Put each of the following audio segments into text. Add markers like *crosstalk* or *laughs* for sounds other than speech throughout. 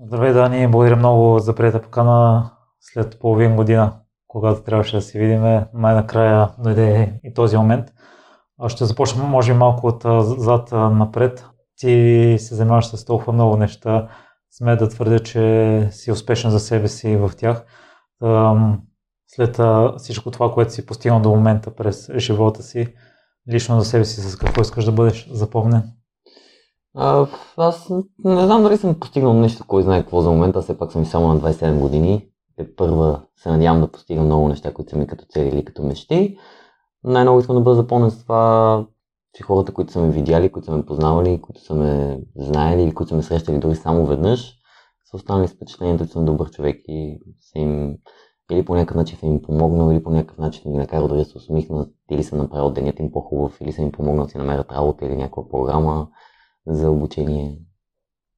Здравей, Дани, благодаря много за прията покана след половин година, когато трябваше да се видим. Най-накрая дойде и този момент. Ще започнем, може би, малко от зад напред. Ти се занимаваш с толкова много неща. Сме да твърдя, че си успешен за себе си в тях. След всичко това, което си постигнал до момента през живота си, лично за себе си, с какво искаш да бъдеш запомнен? Аз не знам дали съм постигнал нещо, кой знае какво за момента. Все пак съм и само на 27 години. Те първа се надявам да постигам много неща, които са ми като цели или като мечти. Най-много искам да бъда запомнен с това, че хората, които са ме видяли, които са ме познавали, които са ме знаели или които са ме срещали дори само веднъж, са останали с впечатлението, че съм добър човек и са им или по някакъв начин съм им помогнал, или по някакъв начин ги накарал да се усмихнат, или съм направил денят им по-хубав, или съм им помогнал да си намерят работа или някаква програма за обучение.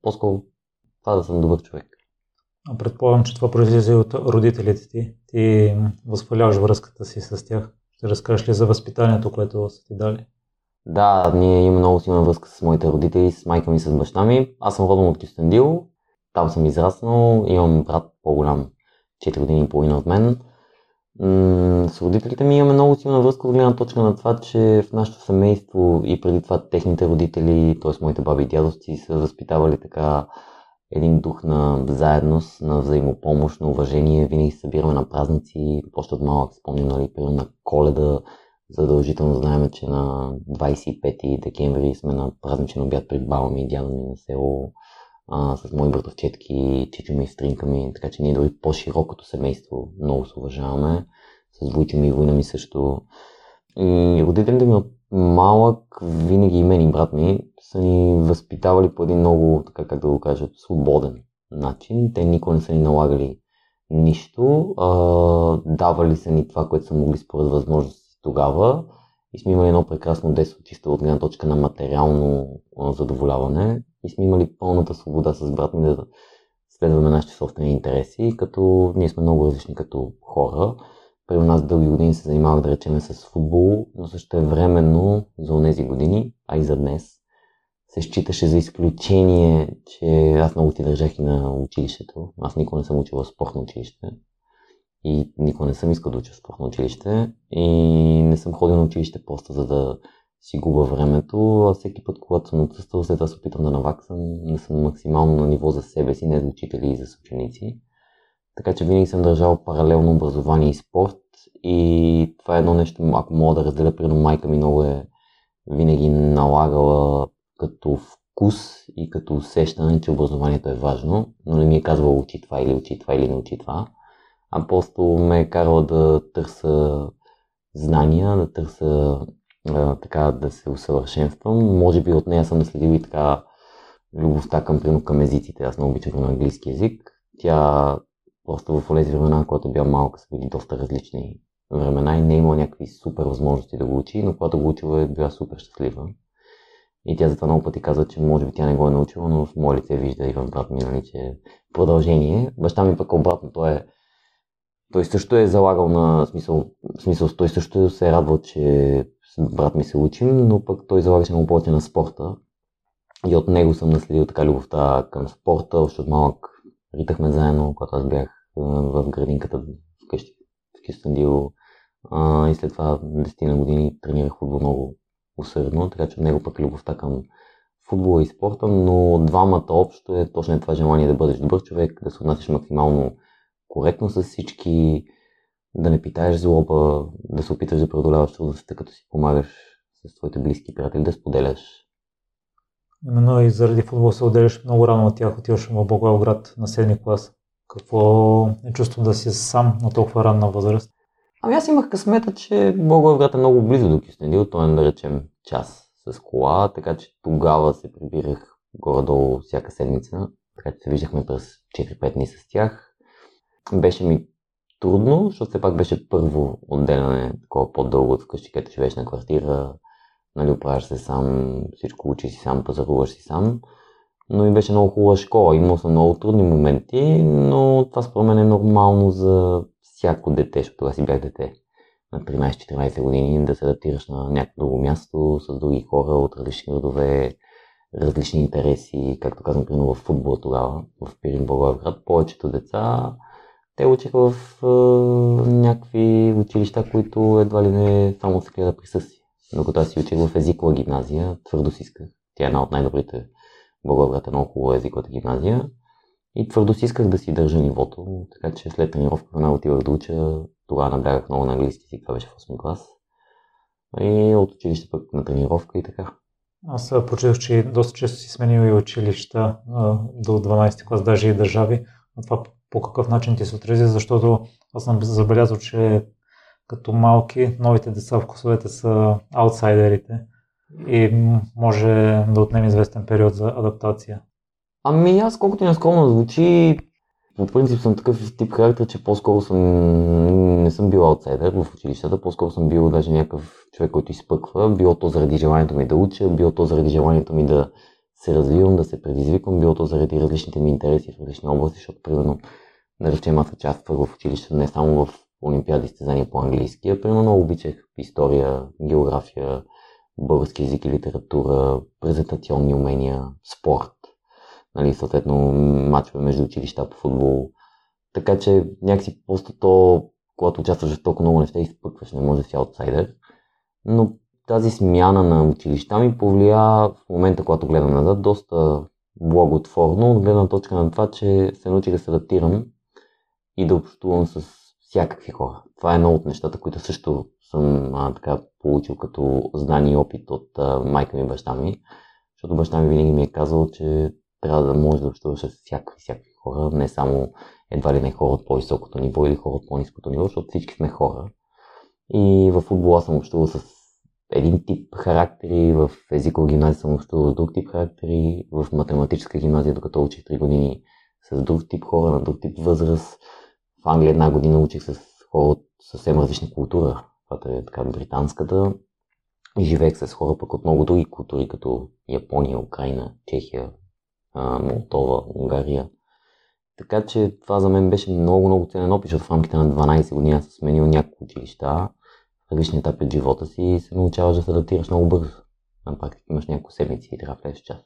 По-скоро това да съм добър човек. Предполагам, че това произлиза и от родителите ти. Ти възпаляваш връзката си с тях. Ще разкажеш ли за възпитанието, което са ти дали? Да, ние имаме много силна връзка с моите родители, с майка ми, с баща ми. Аз съм родом от Кюстендил, там съм израснал, имам брат по-голям, 4 години и половина от мен. С родителите ми имаме много силна връзка от гледна точка на това, че в нашето семейство и преди това техните родители, т.е. моите баби и дядовци са възпитавали така един дух на заедност, на взаимопомощ, на уважение. Винаги се събираме на празници, още от малък спомням, нали, на коледа. Задължително знаем, че на 25 декември сме на празничен обяд при баба ми и дядо ми на село а, с мои братовчетки, чичо ми и стринка ми, така че ние дори по-широкото семейство много се уважаваме. С войте ми и война ми също. И родителите ми от малък, винаги и мен и брат ми, са ни възпитавали по един много, така как да го кажа, свободен начин. Те никога не са ни налагали нищо. А, давали са ни това, което са могли според възможности тогава. И сме имали едно прекрасно детство, чисто от гледна точка на материално задоволяване и сме имали пълната свобода с брат ми да следваме нашите собствени интереси, като ние сме много различни като хора. При нас дълги години се занимавах, да речем, с футбол, но също е временно за тези години, а и за днес, се считаше за изключение, че аз много ти държах и на училището. Аз никога не съм учил в спортно училище и никога не съм искал да уча в спортно училище. И не съм ходил на училище просто за да си губа времето, а всеки път, когато съм отсъствал, след това се опитам да наваксам, не съм максимално на ниво за себе си, не за учители и за съученици. Така че винаги съм държал паралелно образование и спорт. И това е едно нещо, ако мога да разделя, преди майка ми много е винаги налагала като вкус и като усещане, че образованието е важно, но не ми е казвала учи това или учи това или не учи това, а просто ме е карала да търся знания, да търся а, така да се усъвършенствам. Може би от нея съм наследил и така любовта към, примерно, към езиците. Аз много обичам на английски язик. Тя просто в тези времена, когато бях малка, са били доста различни времена и не е имала някакви супер възможности да го учи, но когато го учила е била супер щастлива. И тя затова много пъти каза, че може би тя не го е научила, но в мое лице вижда и в брат ми, нали, че е продължение. Баща ми пък обратно, той е той също е залагал на смисъл, смисъл той също се е радвал, че брат ми се учим, но пък той залагаше много повече на спорта. И от него съм наследил така любовта към спорта, още от малък ритахме заедно, когато аз бях в градинката вкъщи в Кюстендил. И след това 10 на години тренирах футбол много усърдно, така че от него пък любовта към футбола и спорта, но двамата общо е точно това желание да бъдеш добър човек, да се отнасяш максимално коректно с всички, да не питаеш злоба, да се опиташ да преодоляваш трудностите, като си помагаш с твоите близки приятели, да споделяш. Именно и заради футбол се отделяш много рано от тях, отиваш в Благоевград на 7 клас. Какво е чувство да си сам на толкова ранна възраст? Ами аз имах късмета, че Благоевград е много близо до Кюстендил, той е да речем час с кола, така че тогава се прибирах горе-долу всяка седмица, така че се виждахме през 4-5 дни с тях. Беше ми трудно, защото все пак беше първо отделяне, такова по-дълго от вкъщи, където живееш на квартира, нали, оправяш се сам, всичко учи си сам, пазаруваш си сам. Но и беше много хубава школа. Имал съм много трудни моменти, но това според мен е нормално за всяко дете, защото тогава си бях дете на 13-14 години, да се адаптираш на някакво друго място, с други хора от различни родове, различни интереси, както казвам, примерно в футбола тогава, в Пирин Благоевград, повечето деца те учиха в е, някакви училища, които едва ли не само се гледа присъствие. Докато аз си учих в езикова гимназия, твърдо си исках. Тя е една от най-добрите Благоевград, е много хубава езиковата гимназия. И твърдо си исках да си държа нивото, така че след тренировка веднага отивах да уча. Тогава наблягах много на английски език, това беше в 8 клас. И от училище пък на тренировка и така. Аз прочитах, че доста често си сменил и училища до 12 клас, даже и държави. Това по какъв начин ти се отрази, защото аз съм забелязал, че като малки, новите деца в класовете са аутсайдерите и може да отнеме известен период за адаптация. Ами аз колкото и наскромно звучи, по принцип съм такъв тип характер, че по-скоро съм, не съм бил аутсайдер в училищата, по-скоро съм бил даже някакъв човек, който изпъква, било то заради желанието ми да уча, било то заради желанието ми да се развивам, да се предизвиквам, било то заради различните ми интереси в различни области, защото примерно да речем аз участвах в училище не само в олимпиади състезания по английски, а примерно обичах история, география, български язик и литература, презентационни умения, спорт нали, съответно матчове между училища по футбол. Така че някакси просто то, когато участваш в толкова много неща, изпъкваш, не може да си аутсайдер. Но тази смяна на училища ми повлия в момента, когато гледам назад, доста благотворно от гледна точка на това, че се научих да се адаптирам и да общувам с всякакви хора. Това е едно от нещата, които също съм а, така получил като знание и опит от а, майка ми и баща ми, защото баща ми винаги ми е казал, че трябва да може да общуваш с всякакви, всякакви хора, не само едва ли не хора от по-високото ниво или хора от по-низкото ниво, защото всички сме хора. И в футбола съм общувал с един тип характери, в езикова гимназия съм общувал друг тип характери, в математическа гимназия, докато учих 3 години с друг тип хора, на друг тип възраст. В Англия една година учих с хора от съвсем различна култура. Това е така британската. И живеех с хора пък от много други култури, като Япония, Украина, Чехия, Молдова, Унгария. Така че това за мен беше много, много ценен опит, защото в рамките на 12 години съм сменил няколко училища, различни етапи от живота си и се научаваш да се адаптираш много бързо. На практика имаш няколко седмици и трябва да влезеш час.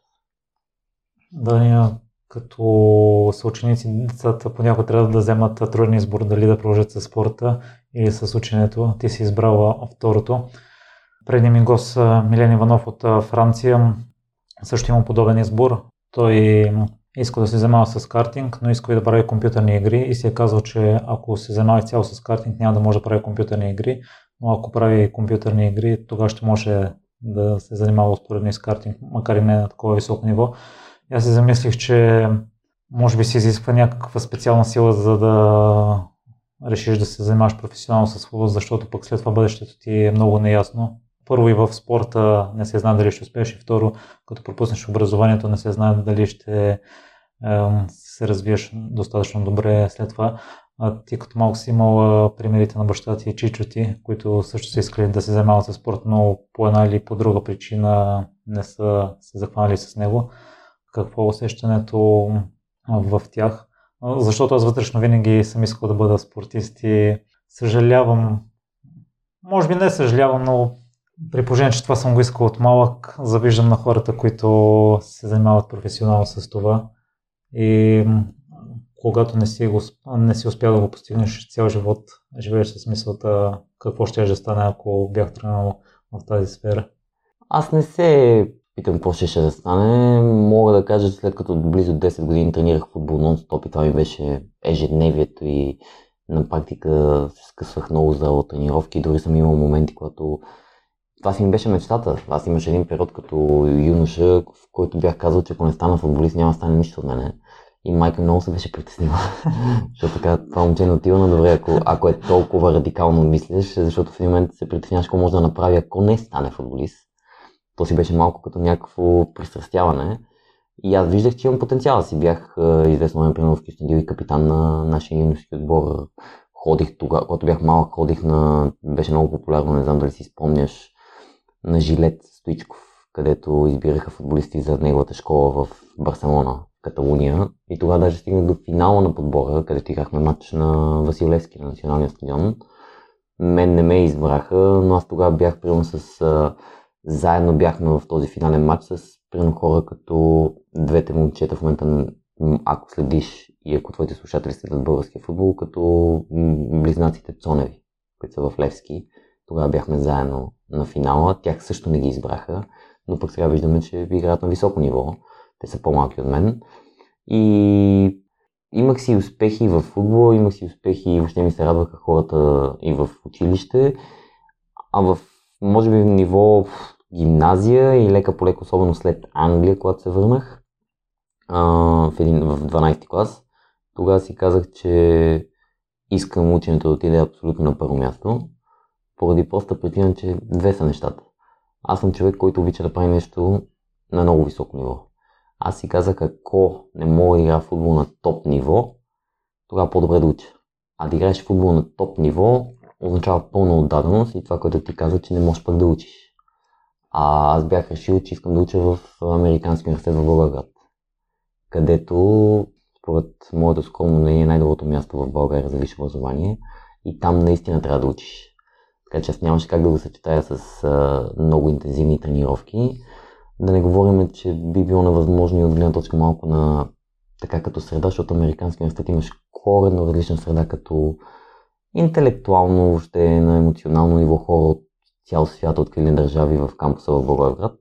Да, ние като съученици, децата понякога трябва да вземат труден избор дали да продължат с спорта или с ученето. Ти си избрала второто. Преди ми гост Милен Иванов от Франция също има подобен избор. Той иска да се занимава с картинг, но иска и да прави компютърни игри и си е казал, че ако се занимава цяло с картинг, няма да може да прави компютърни игри, но ако прави компютърни игри, тогава ще може да се занимава успоредно с картинг, макар и не на такова високо ниво. И аз си замислих, че може би се изисква някаква специална сила, за да решиш да се занимаваш професионално с футбол, защото пък след това бъдещето ти е много неясно първо и в спорта не се знае дали ще успееш и второ, като пропуснеш образованието, не се знае дали ще се развиеш достатъчно добре след това. А ти като малко си имал примерите на баща ти и чичо ти, които също са искали да се занимават с спорт, но по една или по друга причина не са се захванали с него. Какво е усещането в тях? Защото аз вътрешно винаги съм искал да бъда спортист и съжалявам, може би не съжалявам, но при положение, че това съм го искал от малък, завиждам на хората, които се занимават професионално с това. И когато не си, го, не си успял да го постигнеш цял живот, живееш с мисълта какво ще стане, ако бях тръгнал в тази сфера. Аз не се питам какво ще, да стане. Мога да кажа, след като близо 10 години тренирах футбол нон-стоп и това ми беше ежедневието и на практика се скъсвах много за тренировки. Дори съм имал моменти, когато това си ми беше мечтата. Аз имаше един период като юноша, в който бях казал, че ако не стана футболист, няма да стане нищо от мене. И майка много се беше притеснила. *laughs* защото така, това момче не отива на добре, ако, ако е толкова радикално мислиш, защото в един момент се притесняваш какво може да направи, ако не стане футболист. То си беше малко като някакво пристрастяване. И аз виждах, че имам потенциал. Си бях известно време, примерно в Кюстендил и капитан на нашия юношески отбор. Ходих тогава, когато бях малък, ходих на... Беше много популярно, не знам дали си спомняш, на Жилет Стоичков, където избираха футболисти за неговата школа в Барселона, Каталуния. И тогава даже стигнах до финала на подбора, където играхме матч на Василевски на националния стадион. Мен не ме избраха, но аз тогава бях примерно с... А, заедно бяхме в този финален матч с примерно хора като двете момчета в момента, ако следиш и ако твоите слушатели следят българския футбол, като близнаците Цоневи, които са в Левски. Тогава бяхме заедно на финала. Тях също не ги избраха, но пък сега виждаме, че играят на високо ниво. Те са по-малки от мен. И имах си успехи в футбол, имах си успехи и въобще ми се радваха хората и в училище. А в, може би, в ниво гимназия и лека по лека, особено след Англия, когато се върнах а, в, един, в 12 клас, тогава си казах, че искам ученето да отиде абсолютно на първо място, поради проста причина, че две са нещата. Аз съм човек, който обича да прави нещо на много високо ниво. Аз си казах, ако не мога да играя футбол на топ ниво, тогава по-добре да уча. А да играеш футбол на топ ниво означава пълна отдаденост и това, което ти каза, че не можеш пък да учиш. А аз бях решил, че искам да уча в Американски университет в Българград, където, според моето скромно мнение, е най-доброто място в България за висше образование и там наистина трябва да учиш. Така че аз нямаше как да го съчетая с а, много интензивни тренировки. Да не говорим, че би било невъзможно и от гледна точка малко на така като среда, защото Американски университет имаш коренно различна среда като интелектуално, въобще на емоционално ниво хора от цял свят, открили държави в кампуса в Благоевград.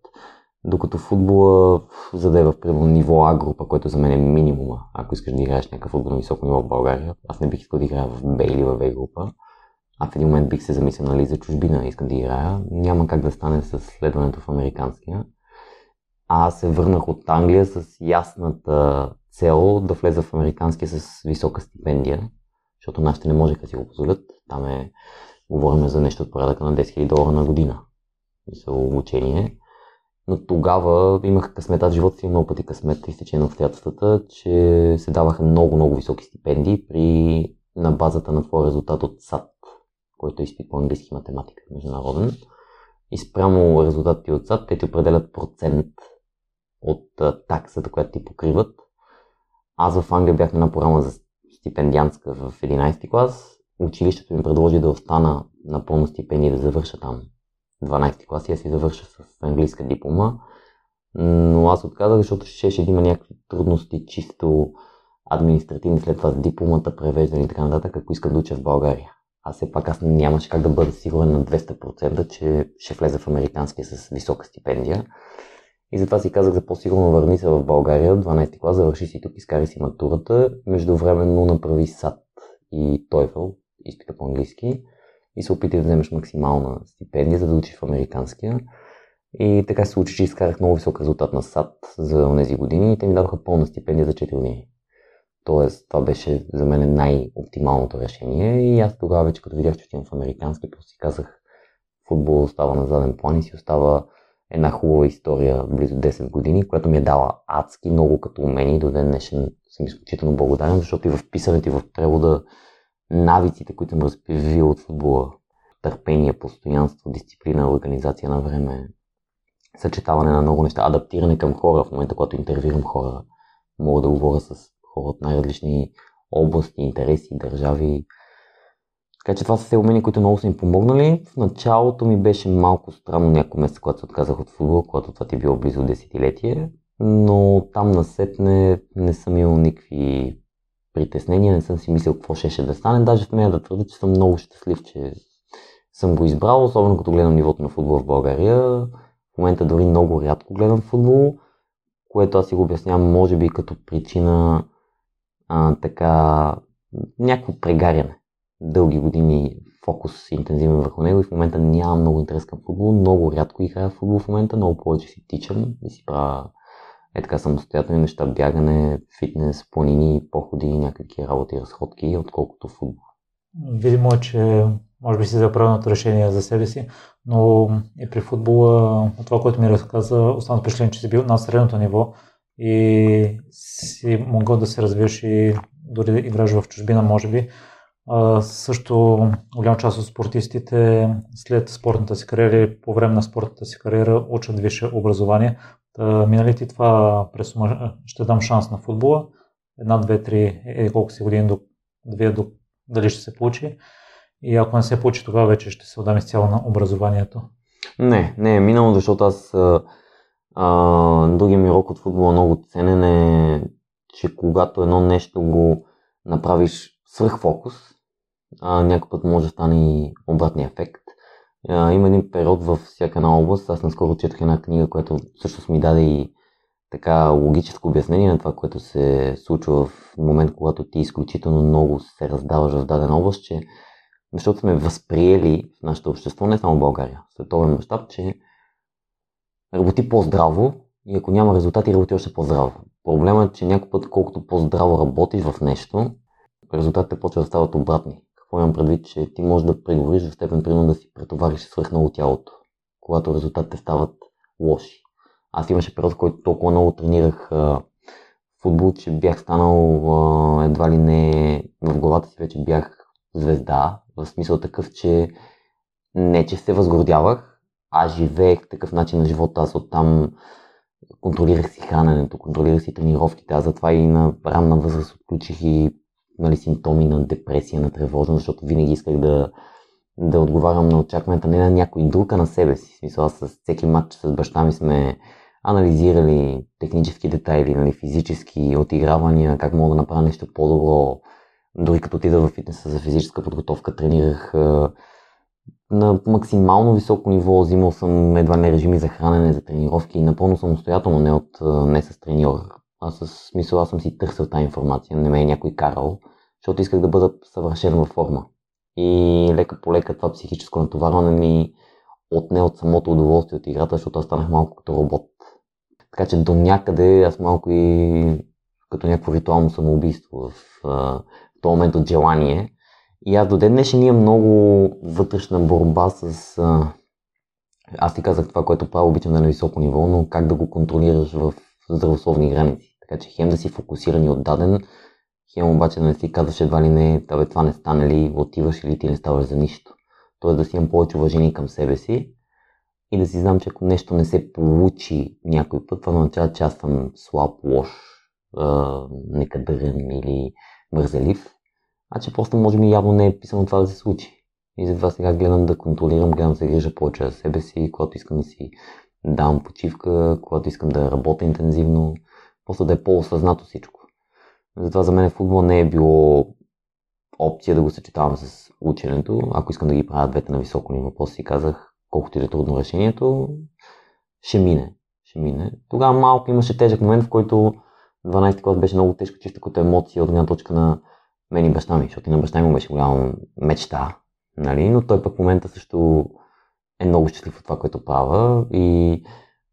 Докато футбола, за да е в примерно ниво А група, което за мен е минимума, ако искаш да играеш някакъв футбол на високо ниво в България, аз не бих искал да играя в Б или в В група, а в един момент бих се замислил нали, за чужбина, искам да играя. Няма как да стане с следването в американския. Аз се върнах от Англия с ясната цел да влеза в американския с висока стипендия, защото нашите не може да си го позволят. Там е, говорим за нещо от порядъка на 10 000 долара на година. Мисъл, обучение. Но тогава имах късмет, аз живота си много пъти късмет и стечение на обстоятелствата, че се даваха много, много високи стипендии при, на базата на твоя резултат от САД, който е изпит по английски математика международен. И спрямо резултатите от САД, те ти определят процент от таксата, която ти покриват. Аз в Англия бях на една програма за стипендиантска в 11 клас. Училището ми предложи да остана на пълна стипендия да завърша там 12 клас и да си завърша с английска диплома. Но аз отказах, защото ще, има някакви трудности чисто административни след това с дипломата, превеждане и така нататък, ако искам да уча в България. А все пак аз нямаше как да бъда сигурен на 200%, че ще влезе в американския с висока стипендия. И затова си казах за по-сигурно върни се в България, 12 клас, завърши си тук, изкари си матурата. Междувременно направи САД и TOEFL, изпита по-английски и се опитай да вземеш максимална стипендия, за да учиш в американския. И така се случи, че изкарах много висок резултат на САД за тези години и те ми дадоха пълна стипендия за 4 години. Тоест, това беше за мен най-оптималното решение и аз тогава вече като видях, че отивам в американски, просто си казах, футбол остава на заден план и си остава една хубава история близо 10 години, която ми е дала адски много като умение и до ден днешен съм изключително благодарен, защото и в писането и в превода навиците, които съм развил от футбола, търпение, постоянство, дисциплина, организация на време, съчетаване на много неща, адаптиране към хора в момента, когато интервюирам хора, мога да говоря с хора от най-различни области, интереси, държави. Така че това са все умения, които много са им помогнали. В началото ми беше малко странно няколко месеца, когато се отказах от футбол, когато това ти е било близо десетилетие, но там насетне не съм имал никакви притеснения, не съм си мислил какво ще, ще да стане. Даже в мен да твърда, че съм много щастлив, че съм го избрал, особено като гледам нивото на футбол в България. В момента дори много рядко гледам футбол, което аз си го обяснявам, може би като причина а, така някакво прегаряне. Дълги години фокус интензивен върху него и в момента нямам много интерес към футбол. Много рядко играя в футбол в момента, много повече си тичам и си правя е така самостоятелни неща, бягане, фитнес, планини, походи, някакви работи, разходки, отколкото футбол. Видимо е, че може би си за правилното решение за себе си, но и при футбола, от това, което ми разказа, останах впечатление, че си бил на средното ниво и си могъл да се развиеш и дори да играш в чужбина, може би. А, също голяма част от спортистите след спортната си кариера или по време на спортната си кариера учат висше образование. Та, минали ти това през ще дам шанс на футбола. Една, две, три, е, колко си години до две, до, дали ще се получи. И ако не се получи, тогава вече ще се отдам изцяло на образованието. Не, не е минало, защото аз А, другия ми урок от футбола много ценен е, че когато едно нещо го направиш свръх фокус, а, някой път може да стане и обратния ефект. А, има един период във всяка една област. Аз наскоро четох една книга, която всъщност ми даде и така логическо обяснение на това, което се случва в момент, когато ти изключително много се раздаваш в дадена област, че защото сме възприели в нашето общество, не само в България, световен мащаб, че работи по-здраво и ако няма резултати, работи още по-здраво. Проблемът е, че някой път, колкото по-здраво работиш в нещо, резултатите почват да стават обратни. Какво имам предвид, че ти можеш да преговориш в степен примерно да си претовариш свръх много тялото, когато резултатите стават лоши. Аз имаше период, в който толкова много тренирах а, футбол, че бях станал а, едва ли не в главата си вече бях звезда, в смисъл такъв, че не, че се възгордявах, аз живеех такъв начин на живота, аз оттам контролирах си храненето, контролирах си тренировките, аз затова и на ранна възраст отключих и нали, симптоми на депресия, на тревожност, защото винаги исках да, да отговарям на очакванията не на някой друг, а на себе си. В смисъл, аз с всеки матч с баща ми сме анализирали технически детайли, нали, физически отигравания, как мога да направя нещо по-добро. Дори като отида в фитнеса за физическа подготовка, тренирах на максимално високо ниво, взимал съм едва не режими за хранене, за тренировки, напълно самостоятелно, не, от, не с треньор. Аз с смисъл, аз съм си търсил тази информация, не ме е някой карал, защото исках да бъда съвършен във форма. И лека по лека това психическо натоварване ми отне от самото удоволствие от играта, защото аз станах малко като робот. Така че до някъде аз малко и като някакво ритуално самоубийство в, в този момент от желание. И аз до ден днешен имам много вътрешна борба с... А, аз ти казах това, което правя, обичам е на високо ниво, но как да го контролираш в здравословни граници. Така че хем да си фокусиран и отдаден, хем обаче да не си казваш едва ли не, да това не стане ли, отиваш или ти не ставаш за нищо. Тоест да си имам повече уважение към себе си и да си знам, че ако нещо не се получи някой път, това означава, че аз съм слаб, лош, некадърен или мързелив. А че просто може би явно не е писано това да се случи. И затова сега гледам да контролирам, гледам да се грижа повече за себе си, когато искам да си давам почивка, когато искам да работя интензивно, просто да е по-осъзнато всичко. Затова за мен футбол не е било опция да го съчетавам с ученето. Ако искам да ги правя двете на високо ниво, после си казах, колкото и да е трудно решението, ще мине. Ще мине. Тогава малко имаше тежък момент, в който 12 клас беше много тежко, чисто като емоция от гледна точка на мен и баща ми, защото и на баща ми беше голяма мечта, нали? но той пък в момента също е много щастлив от това, което правя и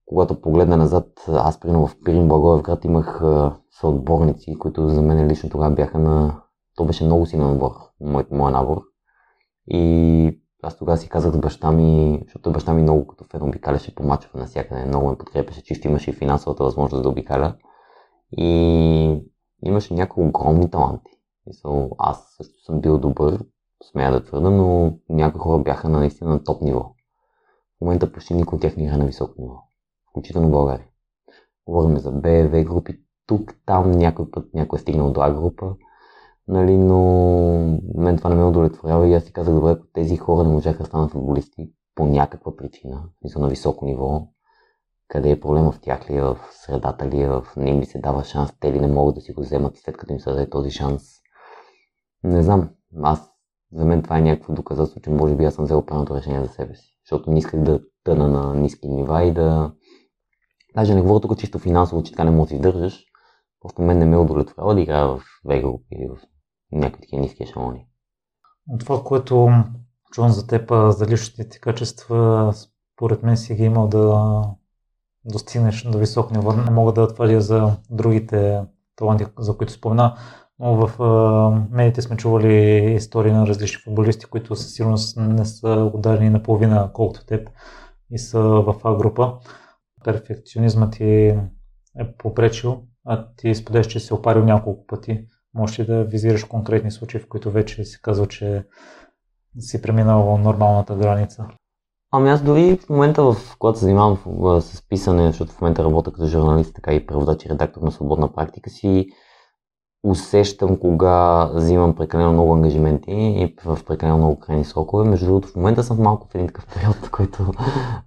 когато погледна назад, аз примерно в Пирин Благоевград имах съотборници, които за мен лично тогава бяха на... То беше много силен набор, мой, мой набор. И аз тогава си казах с баща ми, защото баща ми много като фен обикаляше по мачове навсякъде, много ме подкрепеше, чисто имаше и финансовата възможност да обикаля. И имаше някои огромни таланти. Аз също съм бил добър, смея да твърда, но някои хора бяха наистина на топ ниво. В момента почти никой от тях не игра на високо ниво, включително България. Говорим за БВ групи, тук, там, някой път някой е стигнал до А група, нали, но мен това не ме удовлетворява и аз си казах, добре, ако тези хора не можаха да станат футболисти по някаква причина, мисля на високо ниво, къде е проблема в тях ли, е, в средата ли, е, в не им се дава шанс, те ли не могат да си го вземат след като им се даде този шанс. Не знам, аз за мен това е някакво доказателство, че може би аз съм взел правилното решение за себе си. Защото не исках да тъна на ниски нива и да... Даже не говоря тук чисто финансово, че така не можеш да издържаш. Просто мен не ме удовлетворява да играя в Вего или в някакви такива ниски ешелони. Това, което чувам за теб, за личните ти качества, според мен си ги имал да достигнеш до висок ниво. Не мога да твърдя за другите таланти, за които спомена, в медиите сме чували истории на различни футболисти, които със сигурност не са ударени наполовина колкото теб и са в А група. Перфекционизмът ти е попречил, а ти споделяш, че си опарил няколко пъти. Може ли да визираш конкретни случаи, в които вече си казал, че си преминал нормалната граница? Ами аз дори в момента, в когато се занимавам с писане, защото в момента работя като журналист, така и преводач и редактор на свободна практика си, усещам кога взимам прекалено много ангажименти и в прекалено много крайни срокове. Между другото, в момента съм малко в един такъв период, в който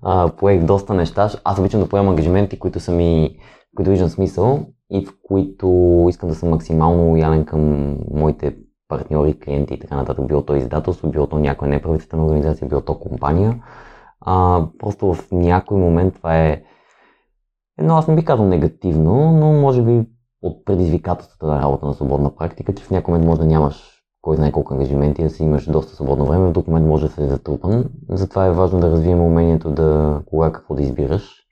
а, поех доста неща. Аз обичам да поемам ангажименти, които са ми, които виждам смисъл и в които искам да съм максимално лоялен към моите партньори, клиенти и така нататък. Било то издателство, било то някоя неправителствена организация, било то компания. А, просто в някой момент това е едно, аз не би казал негативно, но може би от предизвикателствата на работа на свободна практика, че в някой момент може да нямаш кой знае колко ангажименти, да си имаш доста свободно време, в друг момент може да се затрупан. Затова е важно да развием умението да кога какво да избираш.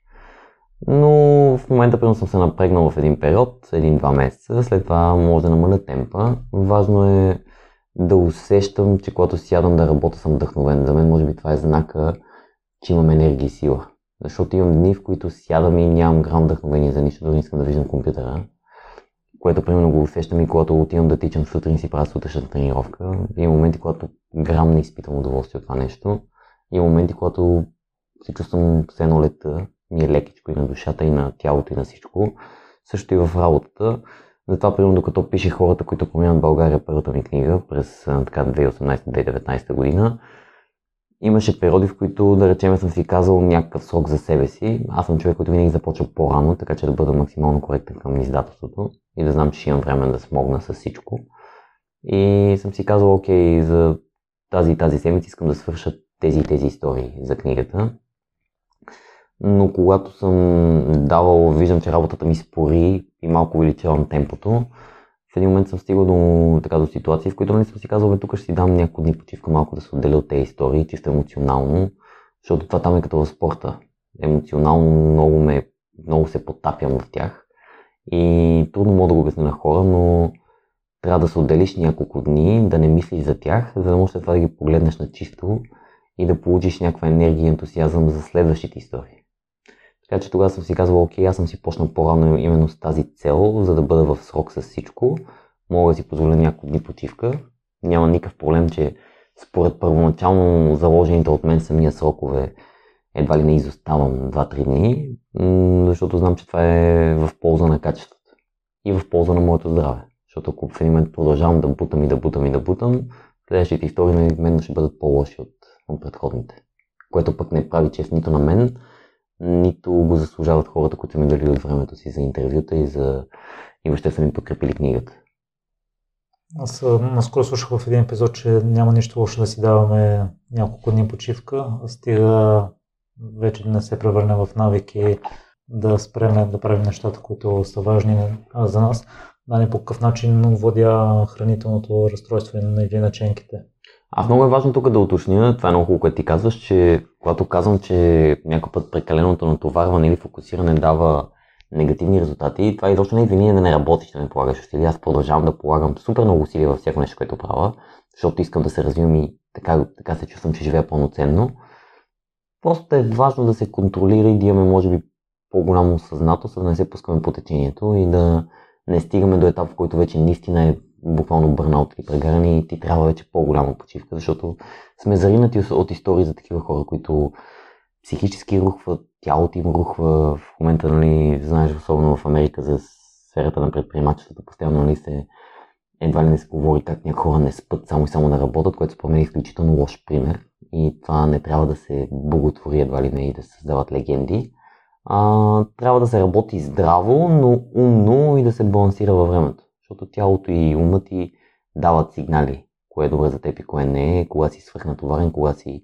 Но в момента, примерно, съм се напрегнал в един период, един-два месеца, след това може да намаля темпа. Важно е да усещам, че когато сядам да работя съм вдъхновен. За мен, може би, това е знака, че имам енергия и сила. Защото имам дни, в които сядам и нямам грам вдъхновение за нищо, дори не искам да виждам компютъра което примерно го усещам и когато отивам да тичам сутрин си правя сутрешната тренировка. Има моменти, когато грам не изпитам удоволствие от това нещо. Има моменти, когато се чувствам все едно лета, ми е лекичко и на душата, и на тялото, и на всичко. Също и в работата. Затова, примерно, докато пише хората, които променят България, първата ми книга през така, 2018-2019 година, имаше периоди, в които, да речем, съм си казал някакъв срок за себе си. Аз съм човек, който винаги започва по-рано, така че да бъда максимално коректен към издателството и да знам, че ще имам време да смогна с всичко. И съм си казал, окей, за тази и тази седмица искам да свърша тези и тези истории за книгата. Но когато съм давал, виждам, че работата ми спори и малко увеличавам темпото, в един момент съм стигал до, така, до ситуации, в които не нали, съм си казал, бе, тук ще си дам няколко дни почивка малко да се отделя от тези истории, чисто емоционално, защото това там е като в спорта. Емоционално много, ме, много се потапям в тях и трудно мога да го обясня на хора, но трябва да се отделиш няколко дни, да не мислиш за тях, за да можеш това да ги погледнеш на чисто и да получиш някаква енергия и ентусиазъм за следващите истории. Така че тогава съм си казал, окей, аз съм си почнал по-рано именно с тази цел, за да бъда в срок с всичко. Мога да си позволя няколко дни почивка. Няма никакъв проблем, че според първоначално заложените от мен самия срокове едва ли не изоставам 2-3 дни, защото знам, че това е в полза на качеството и в полза на моето здраве. Защото ако в един момент продължавам да бутам и да бутам и да бутам, следващите истории на мен ще бъдат по-лоши от, от предходните. Което пък не прави чест нито на мен, нито го заслужават хората, които ми дали от времето си за интервюта и, за... и въобще са ми подкрепили книгата. Аз наскоро слушах в един епизод, че няма нищо лошо да си даваме няколко дни почивка, стига вече не се превърне в навики да спреме да правим нещата, които са важни за нас. Да не по какъв начин водя хранителното разстройство или наченките. Аз много е важно тук да уточня, това е много хубаво, което ти казваш, че когато казвам, че някой път прекаленото натоварване или фокусиране дава негативни резултати, това изобщо не е виния да не работиш, да не полагаш усилия. Аз продължавам да полагам супер много усилия във всяко нещо, което правя, защото искам да се развивам и така, така се чувствам, че живея пълноценно. Просто е важно да се контролира и да имаме, може би, по-голямо осъзнатост, за да не се пускаме по течението и да не стигаме до етап, в който вече наистина е буквално бърнаут или прегаране и ти трябва вече по-голяма почивка, защото сме заринати от истории за такива хора, които психически рухват, тялото им рухва. В момента, нали, знаеш, особено в Америка за сферата на предприемачеството, постоянно нали, се едва ли не се говори как някои хора не спът само и само да работят, което спомена е изключително лош пример. И това не трябва да се боготвори едва ли не и да се създават легенди. А, трябва да се работи здраво, но умно и да се балансира във времето. Защото тялото и умът ти дават сигнали, кое е добре за теб и кое не е, кога си свърхнатоварен, кога си...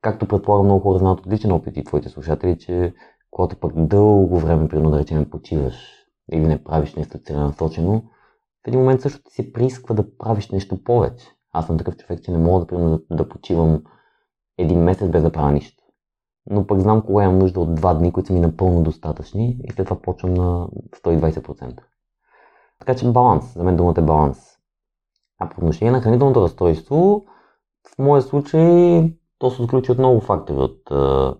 Както предполагам много хора знаят от личен опит и твоите слушатели, че когато пък дълго време, примерно да речем, почиваш или не правиш нещо целенасочено, в един момент също ти се приисква да правиш нещо повече. Аз съм такъв човек, че не мога да, примерно, да, да почивам един месец без да правя нищо. Но пък знам кога имам нужда от два дни, които са ми напълно достатъчни и след това почвам на 120%. Така че баланс, за мен думата е баланс. А по отношение на хранителното разстройство, в моя случай то се отключи от много фактори. От е,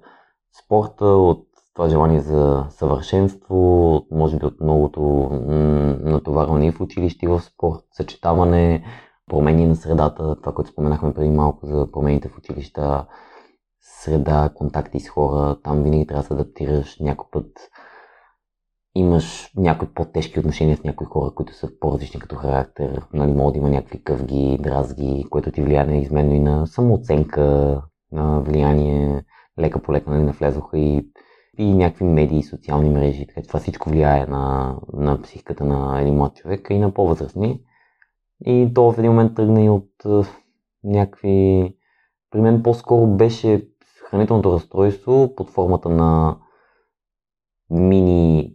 спорта, от това желание за съвършенство, може би от многото натоварване в училище, и в спорт, съчетаване, промени на средата, това, което споменахме преди малко за промените в училища, среда, контакти с хора, там винаги трябва да се адаптираш някой път имаш някои по-тежки отношения с някои хора, които са по-различни като характер. Нали, може да има някакви къвги, дразги, което ти влияе неизменно и на самооценка, на влияние. Лека по лека нали, навлезоха и, и някакви медии, социални мрежи. Така това всичко влияе на, на психиката на един млад човек и на по-възрастни. И то в един момент тръгна и от някакви... При мен по-скоро беше хранителното разстройство под формата на мини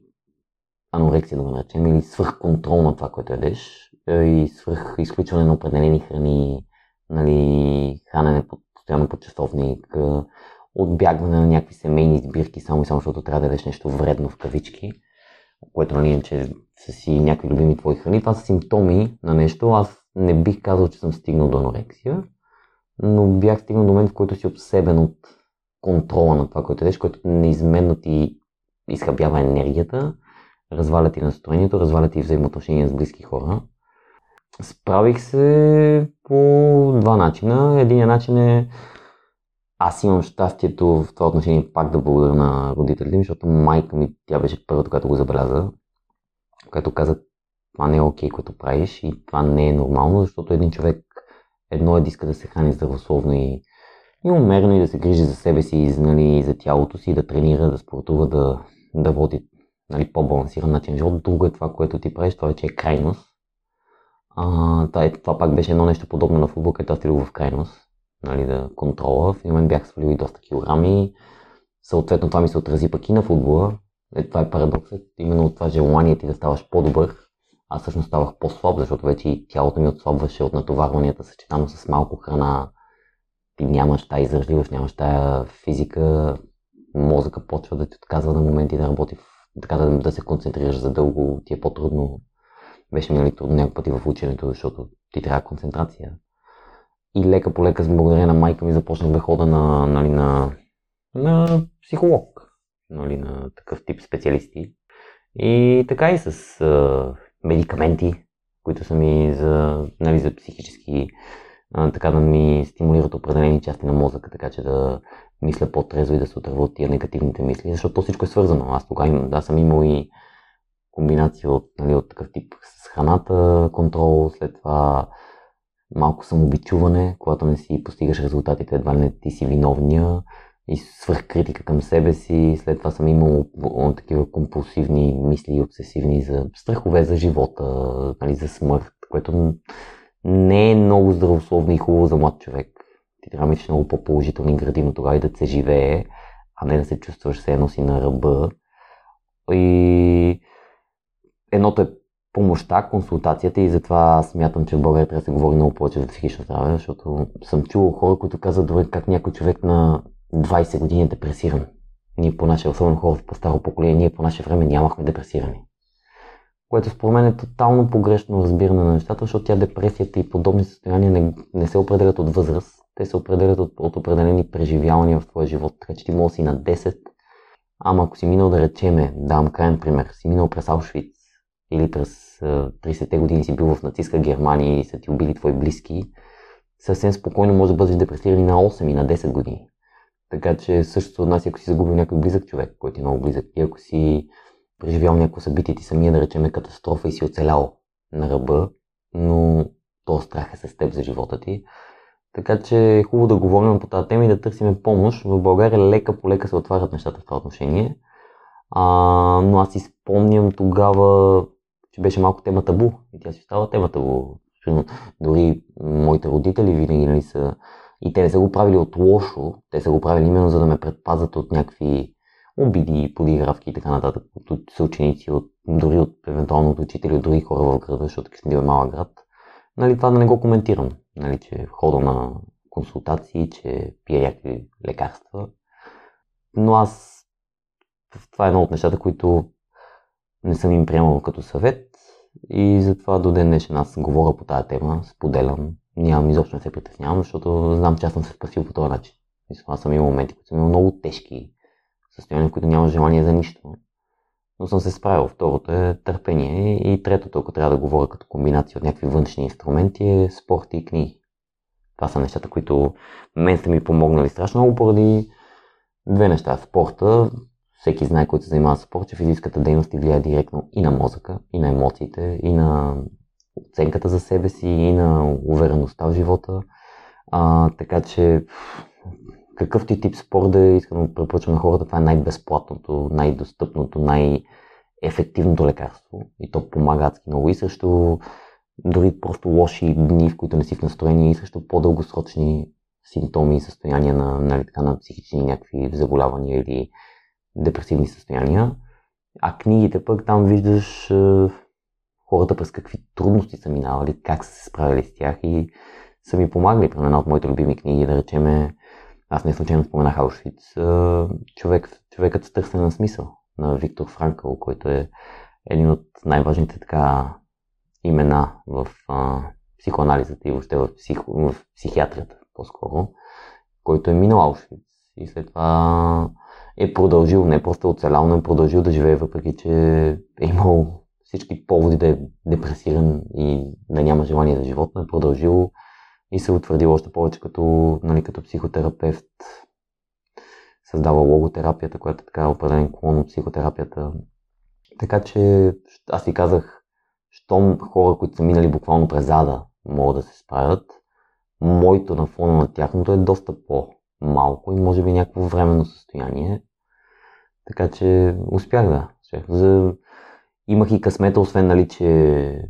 анорексия, да го наречем, или свръхконтрол на това, което ядеш и свръх изключване на определени храни, нали, хранене постоянно под часовник, отбягване на някакви семейни сбирки, само и само защото трябва да ядеш нещо вредно в кавички, което нали, че са си някакви любими твои храни. Това са симптоми на нещо. Аз не бих казал, че съм стигнал до анорексия, но бях стигнал до момент, в който си обсебен от контрола на това, което ядеш, което неизменно ти изхъбява енергията, разваля ти настроението, разваля ти взаимоотношения с близки хора. Справих се по два начина. Единият начин е аз имам щастието в това отношение пак да благодаря на родителите ми, защото майка ми, тя беше първата, която го забеляза, която каза, това не е окей, което правиш и това не е нормално, защото един човек едно е да иска да се храни здравословно и, и умерено и да се грижи за себе си и нали, за тялото си, да тренира, да спортува, да, да води нали, по-балансиран начин живот. Друго е това, което ти правиш, това вече е крайност. А, това, е, това пак беше едно нещо подобно на футбол, където аз в крайност, нали, да контрола. В един момент бях свалил и доста килограми. Съответно това ми се отрази пък и на футбола. Е, това е парадоксът. Именно от това желание ти да ставаш по-добър. Аз всъщност ставах по-слаб, защото вече и тялото ми отслабваше от натоварванията, съчетано с малко храна. Ти нямаш тая издръжливост, нямаш тая физика. Мозъка почва да ти отказва на моменти да работи така да, да се концентрираш за дълго ти е по-трудно. Беше ми нали, трудно пъти в ученето, защото ти трябва концентрация. И лека по лека, благодарение на майка ми, започнах да хода на, нали, на, на психолог, нали, на такъв тип специалисти. И така и с а, медикаменти, които са ми за, нали, за психически, а, така да ми стимулират определени части на мозъка, така че да мисля по-трезво и да се отърва от тия негативните мисли, защото всичко е свързано. Аз тогава им, да, съм имал и комбинация от, нали, от такъв тип с храната, контрол, след това малко самобичуване, когато не си постигаш резултатите, едва не ти си виновния и свърхкритика към себе си. След това съм имал такива компулсивни мисли и обсесивни за страхове за живота, нали, за смърт, което не е много здравословно и хубаво за млад човек. Ти трябва да много по-положителни градивно тогава и да се живее, а не да се чувстваш все едно си на ръба. И едното е помощта, консултацията и затова смятам, че в България трябва да се говори много повече за психично здраве, защото съм чувал хора, които казват добре как някой човек на 20 години е депресиран. Ние по наше, особено хора по старо поколение, ние по наше време нямахме депресирани. Което според мен е тотално погрешно разбиране на нещата, защото тя депресията и подобни състояния не, не се определят от възраст, те се определят от, от определени преживявания в твоя живот. Така че ти може си на 10, ама ако си минал да речеме, давам крайен пример, си минал през Аушвиц или през 30-те години си бил в нацистска Германия и са ти убили твои близки, съвсем спокойно може да бъдеш депресиран на 8 и на 10 години. Така че също от нас, ако си загубил някой близък човек, който е много близък, и ако си преживял някакво събитие, ти самия да речеме катастрофа и си оцелял на ръба, но то страх е с теб за живота ти, така че е хубаво да говорим по тази тема и да търсим помощ. В България лека по лека се отварят нещата в това отношение. А, но аз си спомням тогава, че беше малко тема табу. И тя си става тема табу. Дори моите родители винаги нали, са... И те не са го правили от лошо, те са го правили именно за да ме предпазят от някакви обиди, подигравки и така нататък, от съученици, от, дори от евентуално от учители, от други хора в града, защото Киснил е малък град. Нали, това да не го коментирам нали, че хода на консултации, че пие някакви лекарства. Но аз това е едно от нещата, които не съм им приемал като съвет и затова до ден днешен аз говоря по тази тема, споделям, нямам изобщо не се притеснявам, защото знам, че аз съм се спасил по този начин. Аз съм имал моменти, които съм имал много тежки състояния, в които нямам желание за нищо но съм се справил. Второто е търпение и третото, ако трябва да говоря като комбинация от някакви външни инструменти, е спорт и книги. Това са нещата, които мен са ми помогнали страшно много поради две неща. Спорта, всеки знае, който се занимава с спорт, че физическата дейност ти влияе директно и на мозъка, и на емоциите, и на оценката за себе си, и на увереността в живота. А, така че какъвто и тип спорт да е, искам да препоръчвам на хората, това е най-безплатното, най-достъпното, най-ефективното лекарство. И то помага адски много и също дори просто лоши дни, в които не си в настроение и също по-дългосрочни симптоми и състояния на, нали, така, на психични някакви заболявания или депресивни състояния. А книгите пък там виждаш е, хората през какви трудности са минавали, как са се справили с тях и са ми помагали. При една от моите любими книги, да речеме, аз не случайно споменах Аушвиц, е, човек, човекът с търсене на смисъл на Виктор Франкъл, който е един от най-важните така имена в а, психоанализата и въобще в, психо, в психиатрията по-скоро, който е минал Аушвиц и след това е продължил, не просто оцелял, но е продължил да живее, въпреки че е имал всички поводи да е депресиран и да няма желание за живот, но е продължил и се утвърдил още повече като, нали, като психотерапевт. Създава логотерапията, която е така определен клон от психотерапията. Така че аз си казах, щом хора, които са минали буквално през ада, могат да се справят, моето на фона на тяхното е доста по-малко и може би някакво временно състояние. Така че успях да. За... Имах и късмета, освен нали, че,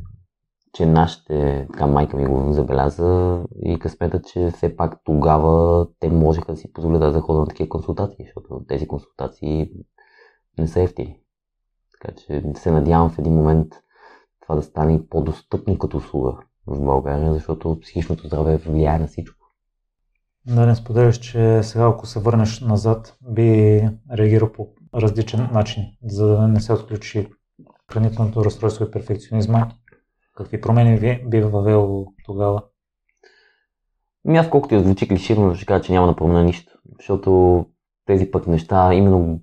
че нашите, така майка ми го забеляза и късмета, че все пак тогава те можеха да си позволят да ходят на такива консултации, защото тези консултации не са ефтини. Така че се надявам в един момент това да стане по-достъпно като услуга в България, защото психичното здраве влияе на всичко. Не споделяш, че сега ако се върнеш назад, би реагирал по различен начин, за да не се отключи хранителното разстройство и перфекционизма. Какви промени ви би въвел тогава? Ми аз колкото и звучи клиширно, ще кажа, че няма да променя нищо. Защото тези пък неща, именно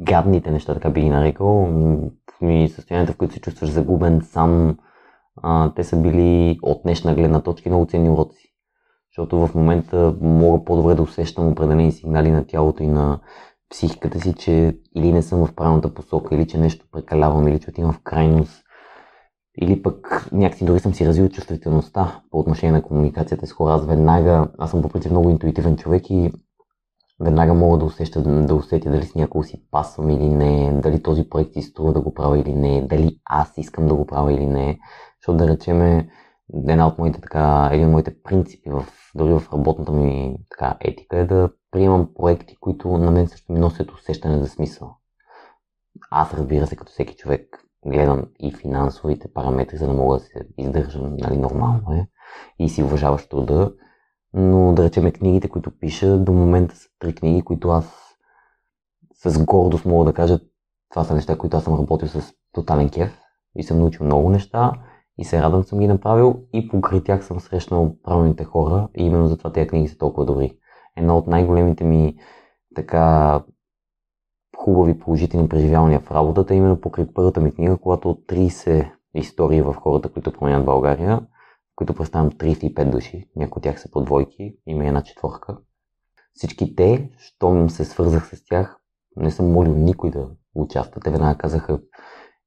гадните неща, така би ги нарекал, и състоянията, в които се чувстваш загубен сам, а, те са били от днешна гледна точка много ценни уроци. Защото в момента мога по-добре да усещам определени сигнали на тялото и на психиката си, че или не съм в правилната посока, или че нещо прекалявам, или че отивам в крайност, или пък някакси дори съм си развил чувствителността по отношение на комуникацията с хора. Аз веднага, аз съм по принцип много интуитивен човек и веднага мога да усеща, да усетя дали с някого си пасвам или не, дали този проект си струва да го правя или не, дали аз искам да го правя или не. Защото да речеме, една от моите, така, един от моите принципи в, дори в работната ми така, етика е да приемам проекти, които на мен също ми носят усещане за смисъл. Аз разбира се, като всеки човек, гледам и финансовите параметри, за да мога да се издържам нали, нормално е и си уважаваш труда, но да речеме книгите, които пиша, до момента са три книги, които аз с гордост мога да кажа, това са неща, които аз съм работил с тотален кеф и съм научил много неща и се радвам, че съм ги направил и покрай тях съм срещнал правилните хора и именно затова тези книги са толкова добри. Една от най-големите ми така хубави положителни преживявания в работата, именно покрай първата ми книга, когато от 30 истории в хората, които променят България, които представям 35 души, някои от тях са по двойки, има една четворка. Всички те, щом се свързах с тях, не съм молил никой да участва. Те веднага казаха,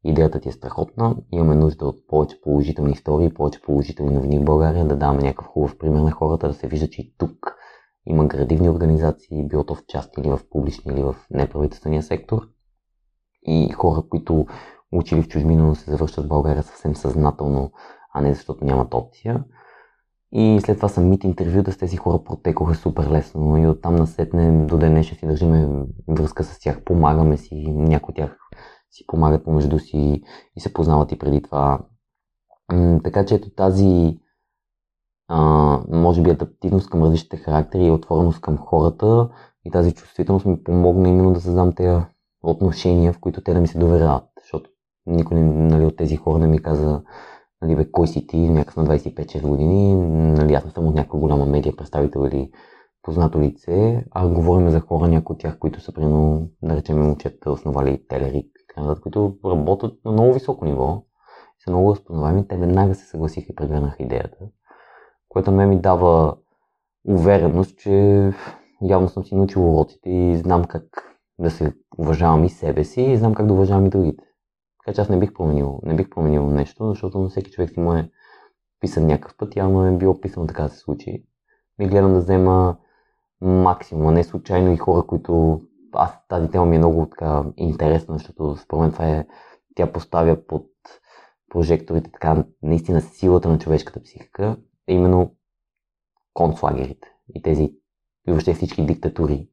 идеята ти е страхотна, имаме нужда от повече положителни истории, повече положителни новини в България, да даваме някакъв хубав пример на хората, да се вижда, че и тук има градивни организации, било то в част или в публични или в неправителствения сектор. И хора, които учили в чужбина, но се завършат в България съвсем съзнателно, а не защото нямат опция. И след това самите интервюта с тези хора протекоха супер лесно и оттам насетне до ден ще си държиме връзка с тях, помагаме си, някои от тях си помагат помежду си и се познават и преди това. така че ето тази а, може би адаптивност към различните характери и отвореност към хората и тази чувствителност ми помогна именно да създам тези отношения, в които те да ми се доверяват. Защото никой нали, от тези хора не ми каза нали, бе, кой си ти, някакъв на 25-6 години, нали, аз не съм от някаква голяма медия представител или познато лице, а говорим за хора, някои от тях, които са, примерно, да момчета, основали Телерик, които работят на много високо ниво, са много разпознаваеми, те веднага се съгласиха и прегърнаха идеята което ме ми дава увереност, че явно съм си научил уроците и знам как да се уважавам и себе си и знам как да уважавам и другите. Така че аз не бих променил, не бих променил нещо, защото на всеки човек си му е писан някакъв път, явно е било писано така да се случи. И гледам да взема максимум, а не случайно и хора, които аз тази тема ми е много така интересна, защото според мен това е, тя поставя под прожекторите така наистина силата на човешката психика, е именно концлагерите и тези, и въобще всички диктатури,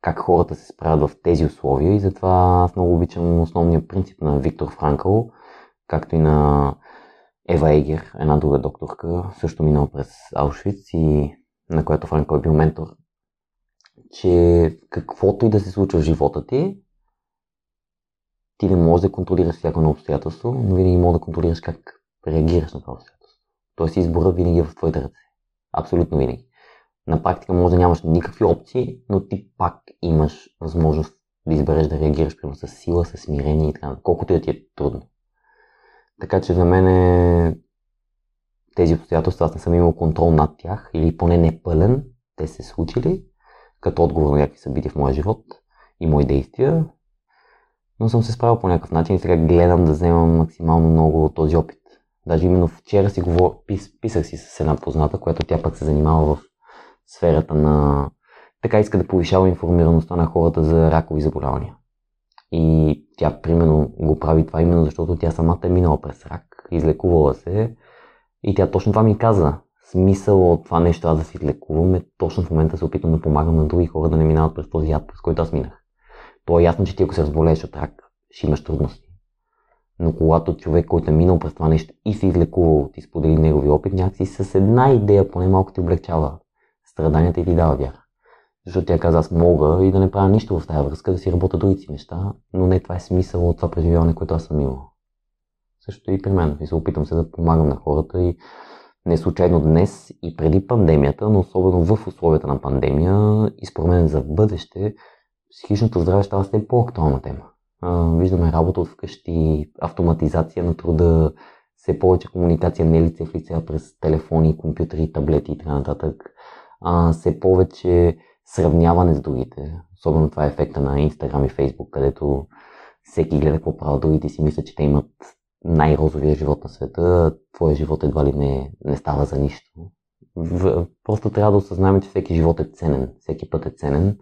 как хората се справят в тези условия. И затова аз много обичам основния принцип на Виктор Франкъл, както и на Ева Егер, една друга докторка, също минала през Аушвиц и на която Франкъл е бил ментор, че каквото и да се случва в живота ти, ти не можеш да контролираш всяко едно обстоятелство, но винаги можеш да контролираш как реагираш на това обстоятелство. Тоест избора винаги е в твоите ръце. Абсолютно винаги. На практика може да нямаш никакви опции, но ти пак имаш възможност да избереш да реагираш прямо с сила, с смирение и така, колкото и да ти е трудно. Така че за мен е тези обстоятелства, аз не съм имал контрол над тях или поне не пълен, те се случили като отговор на някакви събития в моя живот и мои действия, но съм се справил по някакъв начин и сега гледам да вземам максимално много от този опит. Даже именно вчера си говор... Пис... писах си с една позната, която тя пък се занимава в сферата на... Така иска да повишава информираността на хората за ракови заболявания. И тя, примерно, го прави това именно защото тя самата е минала през рак, излекувала се и тя точно това ми каза. Смисъл от това нещо аз да си излекувам е точно в момента се опитам да помагам на други хора да не минават през този яд, през който аз минах. То е ясно, че ти ако се разболееш от рак, ще имаш трудности. Но когато човек, който е минал през това нещо и се излекувал, ти сподели негови опит, някакси с една идея поне малко ти облегчава страданията и ти дава вяра. Защото тя каза, аз мога и да не правя нищо в тази връзка, да си работя други си неща, но не това е смисъл от това преживяване, което аз съм имал. Също и при мен. И се опитам се да помагам на хората и не случайно днес и преди пандемията, но особено в условията на пандемия и според мен за бъдеще, психичното здраве става все по-актуална тема. виждаме работа от вкъщи, автоматизация на труда, все повече комуникация не лице в лице, а през телефони, компютри, таблети и. А, все повече сравняване с другите. Особено това е ефекта на Instagram и Facebook, където всеки гледа какво правят другите и си мисля, че те имат най-розовия живот на света, твоя живот едва ли не, не става за нищо. В, просто трябва да осъзнаем, че всеки живот е ценен, всеки път е ценен,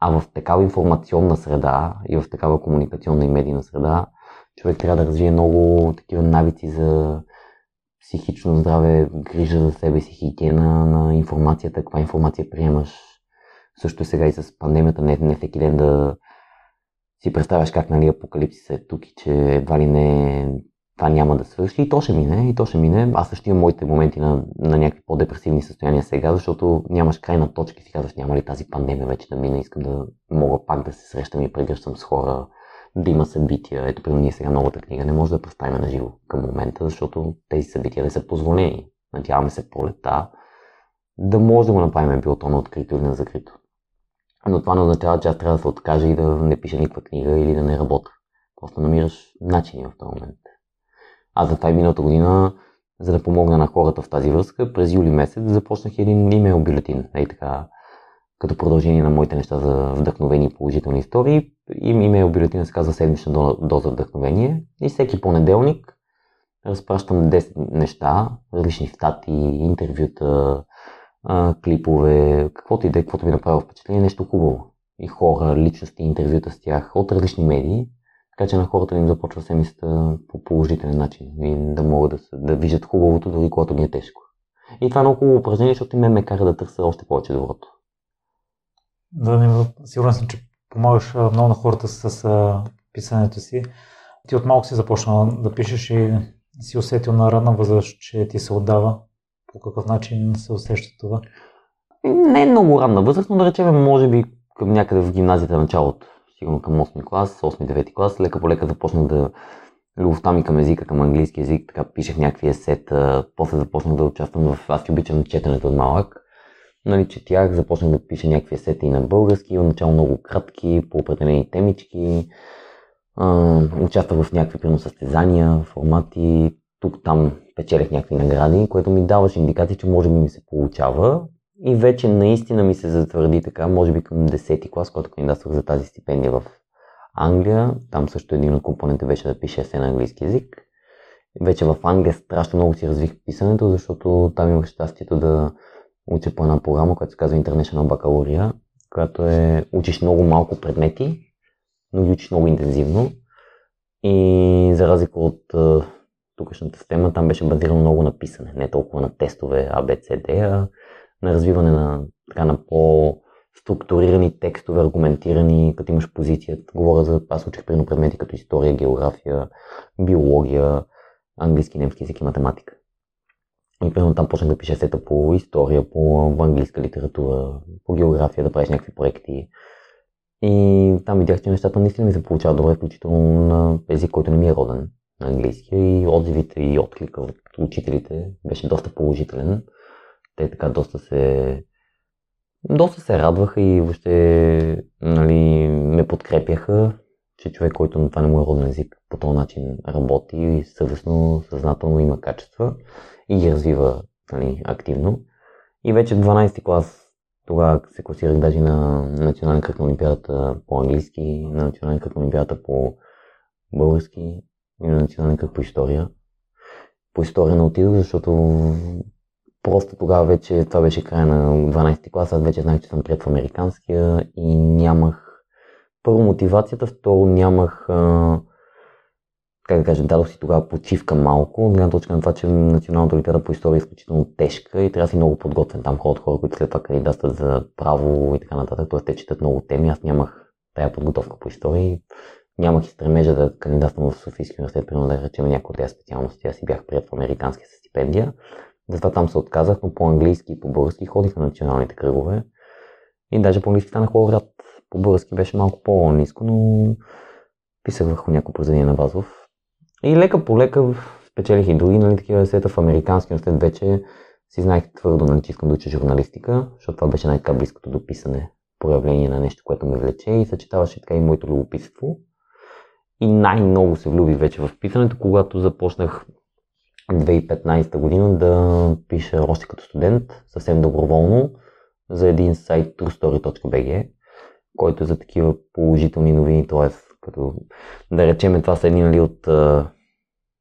а в такава информационна среда и в такава комуникационна и медийна среда, човек трябва да развие много такива навици за психично здраве, грижа за себе си, хигиена на информацията, каква информация приемаш. Също сега и с пандемията, не, не всеки ден да си представяш как нали, апокалипсис е тук и че едва ли не това няма да свърши и то ще мине, и то ще мине. Аз също имам моите моменти на, на някакви по-депресивни състояния сега, защото нямаш крайна точка и си казваш няма ли тази пандемия вече да мине, искам да мога пак да се срещам и прегръщам с хора, да има събития. Ето, при ние сега новата книга не може да представим на живо към момента, защото тези събития не са позволени. Надяваме се пролета да може да го направим било то на открито или на закрито. Но това не означава, че аз трябва да се откажа и да не пиша никаква книга или да не работя. Просто намираш начини в този момент. Аз за това и миналата година, за да помогна на хората в тази връзка, през юли месец започнах един имейл бюлетин. Ей така, като продължение на моите неща за вдъхновени и положителни истории. Им имейл бюлетина се казва седмична доза вдъхновение. И всеки понеделник разпращам 10 неща, различни статии, интервюта, клипове, каквото и да е, каквото ви направи впечатление, нещо хубаво. И хора, личности, интервюта с тях от различни медии, така че на хората им започва седмицата по положителен начин и да могат да, да виждат хубавото, дори когато ми е тежко. И това е много хубаво упражнение, защото и мен ме кара да търся още повече доброто. Да, сигурен съм, че помагаш много на хората с писането си. Ти от малко си започна да пишеш и си усетил на ранна възраст, че ти се отдава. По какъв начин се усеща това? Не е много ранна възраст, но да речем, може би към някъде в гимназията началото сигурно към 8 клас, 8-9 клас, лека по лека започнах да любовта ми към езика, към английски език, така пишех някакви есета, после започнах да участвам в... Аз обичам четенето от малък. Нали, четях, започнах да пиша някакви есета и на български, отначало много кратки, по определени темички. Uh, участвах в някакви примерно състезания, формати, тук там печелих някакви награди, което ми даваше индикации, че може би ми се получава. И вече наистина ми се затвърди така, може би към 10-ти клас, когато кандидатствах за тази стипендия в Англия. Там също един от компонентите беше да пише се на английски язик. Вече в Англия страшно много си развих писането, защото там имах щастието да уча по една програма, която се казва International Baccalaureate, която е учиш много малко предмети, но ги учиш много интензивно. И за разлика от тукашната система, там беше базирано много на писане, не толкова на тестове A, B, C, D, а на развиване на, така, на по структурирани текстове, аргументирани, като имаш позиция. Говоря за, аз учих примерно предмети като история, география, биология, английски, немски език и математика. И примерно там почнах да пиша сета по история, по английска литература, по география, да правиш някакви проекти. И там видях, че нещата наистина ми се получават добре, включително на език, който не ми е роден, на английски. И отзивите и отклика от учителите беше доста положителен. Те така доста се доста се радваха и въобще нали, ме подкрепяха, че човек, който на това не му е роден език, по този начин работи и съвестно, съзнателно има качества и ги развива нали, активно. И вече в 12 клас тогава се класирах даже на национален кръг на Олимпиадата по английски, на национален кръг на Олимпиадата по български и на кръг по история. По история не отидох, защото просто тогава вече, това беше края на 12 клас, аз вече знаех, че съм прият в американския и нямах първо мотивацията, второ нямах а, как да кажа, дадох си тогава почивка малко, от гледна точка на това, че Националната олимпиада по история е изключително тежка и трябва да си много подготвен. Там ходят хора, които след това кандидатстват за право и така нататък, т.е. те четат много теми. Аз нямах тая подготовка по история нямах и стремежа да кандидатствам в Софийския университет, примерно да речем някои от тези специалности. Аз си бях прият в американски с стипендия. Затова там се отказах, но по-английски и по-български ходих на националните кръгове. И даже по-английски станах по-врат. По-български беше малко по-низко, но писах върху някои произведения на Вазов. И лека по лека спечелих и други нали, такива сета в американски университет вече си знаех твърдо, нали, че искам да уча журналистика, защото това беше най-така близкото до писане проявление на нещо, което ме влече и съчетаваше така и моето любопитство. И най-много се влюбих вече в писането, когато започнах 2015 година да пиша още като студент, съвсем доброволно, за един сайт truestory.bg, който е за такива положителни новини, т.е. като да речем това са едни нали, от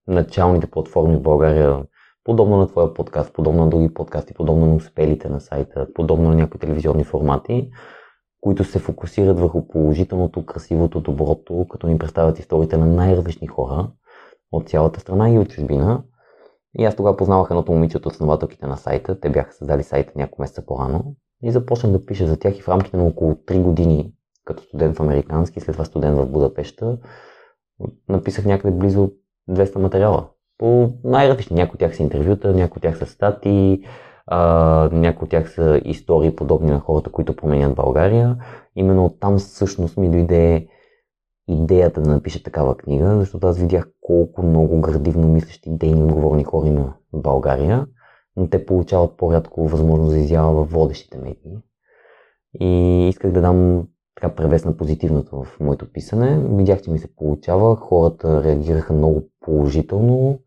началните платформи в България, подобно на твоя подкаст, подобно на други подкасти, подобно на успелите на сайта, подобно на някои телевизионни формати, които се фокусират върху положителното, красивото, доброто, като ни представят историите на най-различни хора от цялата страна и от чужбина. И аз тогава познавах едното момиче от основателките на сайта. Те бяха създали сайта няколко месеца по-рано. И започнах да пиша за тях и в рамките на около 3 години като студент в американски, след това студент в Будапешта, написах някъде близо 200 материала. По най-различни. Някои от тях са интервюта, някои от тях са статии, а, някои от тях са истории подобни на хората, които променят България. Именно оттам всъщност ми дойде идеята да напиша такава книга, защото аз видях колко много градивно мислещи, дейни, отговорни хора има в България, но те получават по-рядко възможност за изява в водещите медии. И исках да дам така превес на позитивното в моето писане. Видях, че ми се получава, хората реагираха много положително,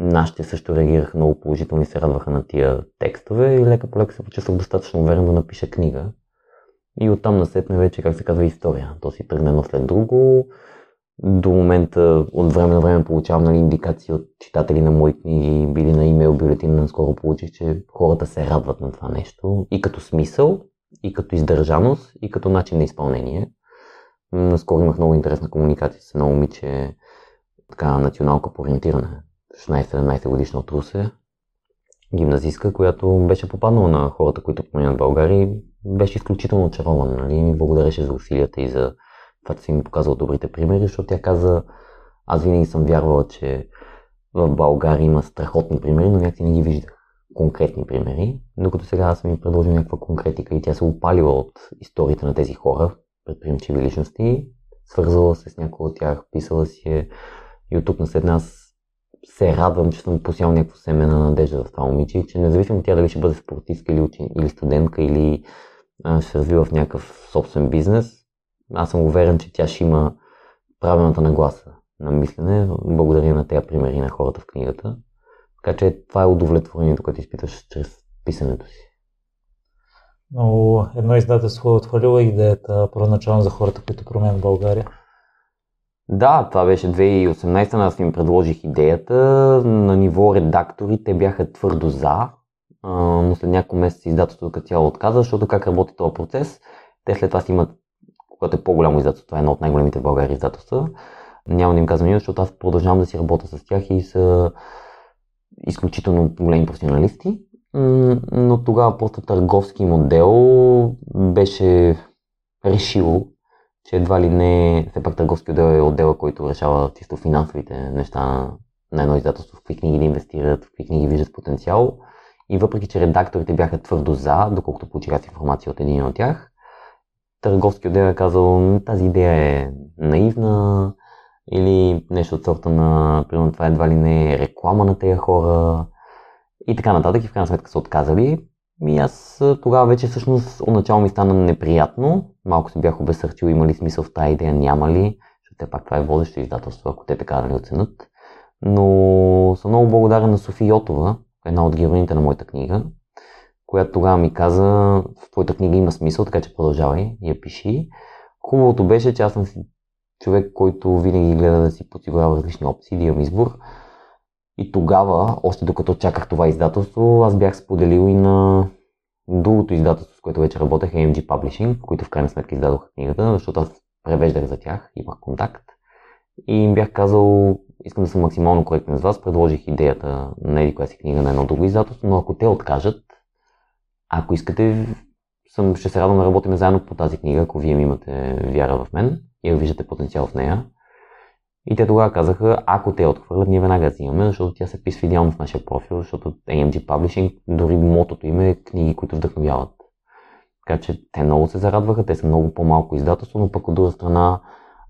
Нашите също реагираха много положително и се радваха на тия текстове и лека по лека се почувствах достатъчно уверен да напиша книга. И оттам насетне вече, как се казва, история. То си тръгне едно след друго. До момента от време на време получавам нали, индикации от читатели на мои книги, били на имейл бюлетин, наскоро получих, че хората се радват на това нещо. И като смисъл, и като издържаност, и като начин на изпълнение. Наскоро имах много интересна комуникация с едно момиче, така националка по ориентиране 16-17 годишна от Русе, гимназистка, която беше попаднала на хората, които променят България и беше изключително очарована. Нали? Ми благодареше за усилията и за това, че си ми показал добрите примери, защото тя каза, аз винаги съм вярвала, че в България има страхотни примери, но някакси не ги виждах конкретни примери, докато сега аз съм ми предложил някаква конкретика и тя се опалила от историите на тези хора, предприемчиви личности, свързала се с някои от тях, писала си е и от тук на след нас се радвам, че съм посял някакво семе на надежда в това момиче, че независимо тя дали ще бъде спортистка или, учен, или студентка, или а, ще развива в някакъв собствен бизнес, аз съм уверен, че тя ще има правилната нагласа на мислене, благодарение на тези примери на хората в книгата. Така че това е удовлетворението, което изпиташ чрез писането си. Но едно издателство е отхвалило идеята първоначално за хората, които променят България. Да, това беше 2018, аз им предложих идеята. На ниво редактори те бяха твърдо за, но след няколко месеца издателството като цяло отказа, защото как работи този процес. Те след това си имат, когато е по-голямо издателство, това е едно от най-големите в България издателства, няма да им казвам името, защото аз продължавам да си работя с тях и са изключително големи професионалисти. Но тогава просто търговски модел беше решил, че едва ли не, все пак търговски отдел е отдела, който решава чисто финансовите неща на, едно издателство, в какви книги да инвестират, в какви книги виждат потенциал. И въпреки, че редакторите бяха твърдо за, доколкото получих информация от един от тях, търговски отдел е казал, тази идея е наивна или нещо от сорта на, примерно това едва ли не е реклама на тези хора и така нататък. И в крайна сметка са отказали. И аз тогава вече всъщност отначало ми стана неприятно. Малко се бях обесърчил, има ли смисъл в тази идея, няма ли. Защото пак това е водещо издателство, ако те така да нали оценят. Но съм много благодарен на София Йотова, една от героините на моята книга, която тогава ми каза, в твоята книга има смисъл, така че продължавай я пиши. Хубавото беше, че аз съм човек, който винаги гледа да си подсигурява различни опции, да имам избор. И тогава, още докато чаках това издателство, аз бях споделил и на другото издателство, с което вече работех, AMG Publishing, които в крайна сметка издадоха книгата, защото аз превеждах за тях, имах контакт. И им бях казал, искам да съм максимално коректен с вас, предложих идеята на еди коя си книга на едно друго издателство, но ако те откажат, ако искате, съм, ще се радвам да работим заедно по тази книга, ако вие ми имате вяра в мен и ако виждате потенциал в нея. И те тогава казаха, ако те отхвърлят, ние веднага взимаме, защото тя се писва идеално в нашия профил, защото AMG Publishing, дори мотото им е книги, които вдъхновяват. Така че те много се зарадваха, те са много по-малко издателство, но пък от друга страна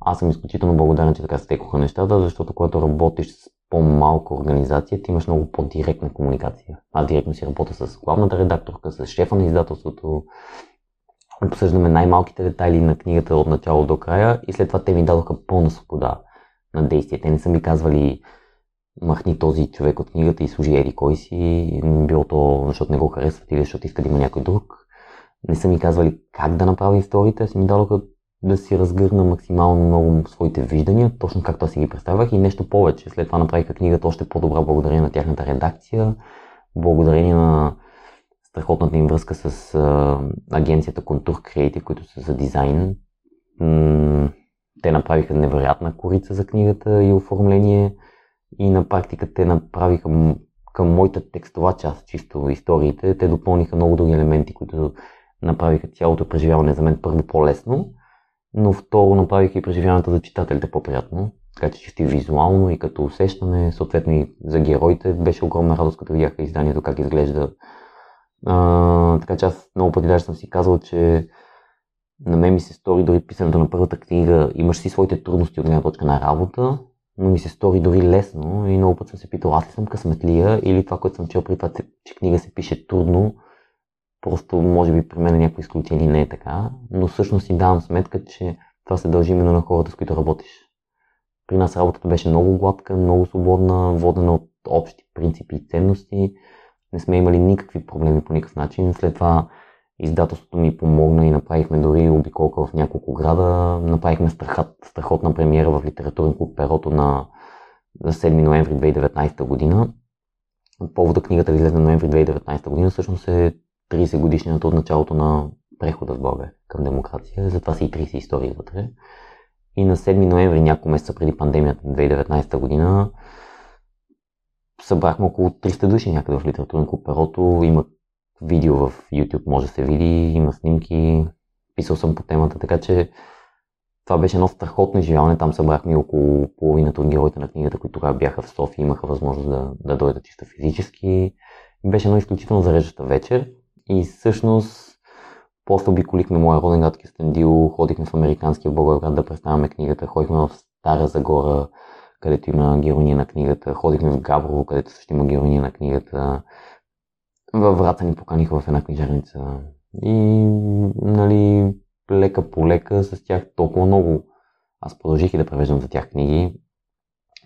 аз съм изключително благодарен, че така стекоха нещата, защото когато работиш с по-малка организация, ти имаш много по-директна комуникация. Аз директно си работя с главната редакторка, с шефа на издателството, обсъждаме най-малките детайли на книгата от начало до края и след това те ми дадоха пълна свобода на действие. Те не са ми казвали махни този човек от книгата и служи еди кой си, било то защото не го харесват или защото иска да има някой друг. Не са ми казвали как да направя историите, си ми дадоха да си разгърна максимално много своите виждания, точно както аз си ги представях и нещо повече. След това направиха книгата още по-добра благодарение на тяхната редакция, благодарение на страхотната им връзка с а, агенцията Contour Creative, които са за дизайн. М- те направиха невероятна корица за книгата и оформление и на практика те направиха към моята текстова част, чисто историите, те допълниха много други елементи, които направиха цялото преживяване за мен първо по-лесно, но второ направиха и преживяването за читателите по-приятно. Така че чисто визуално и като усещане, съответно и за героите, беше огромна радост, като видяха изданието как изглежда. А, така че аз много пъти даже съм си казал, че на мен ми се стори дори писането на първата книга, имаш си своите трудности от гледна точка на работа, но ми се стори дори лесно и много път съм се питал, аз ли съм късметлия или това, което съм чел при това, че книга се пише трудно, просто може би при мен е някакво изключение не е така, но всъщност си давам сметка, че това се дължи именно на хората, с които работиш. При нас работата беше много гладка, много свободна, водена от общи принципи и ценности. Не сме имали никакви проблеми по никакъв начин. След това Издателството ми помогна и направихме дори обиколка в няколко града. Направихме страхот, страхотна премиера в литературен клуб Перото на, на 7 ноември 2019 година. Повода книгата излезе ноември 2019 година всъщност е 30 годишнината от началото на прехода в България към демокрация. Затова са и 30 истории вътре. И на 7 ноември, няколко месеца преди пандемията на 2019 година, събрахме около 300 души някъде в литературен клуб Перото. Има видео в YouTube може да се види, има снимки, писал съм по темата, така че това беше едно страхотно изживяване. Там събрахме около половината от героите на книгата, които тогава бяха в София, имаха възможност да, да дойдат чисто физически. Беше едно изключително зареждаща вечер и всъщност после обиколихме моя роден град Кестендил, ходихме в американския Благоевград да представяме книгата, ходихме в Стара Загора, където има героиния на книгата, ходихме в Габрово, където също има героиния на книгата, във врата ни поканиха в една книжарница и нали, лека по лека с тях толкова много. Аз продължих и да превеждам за тях книги.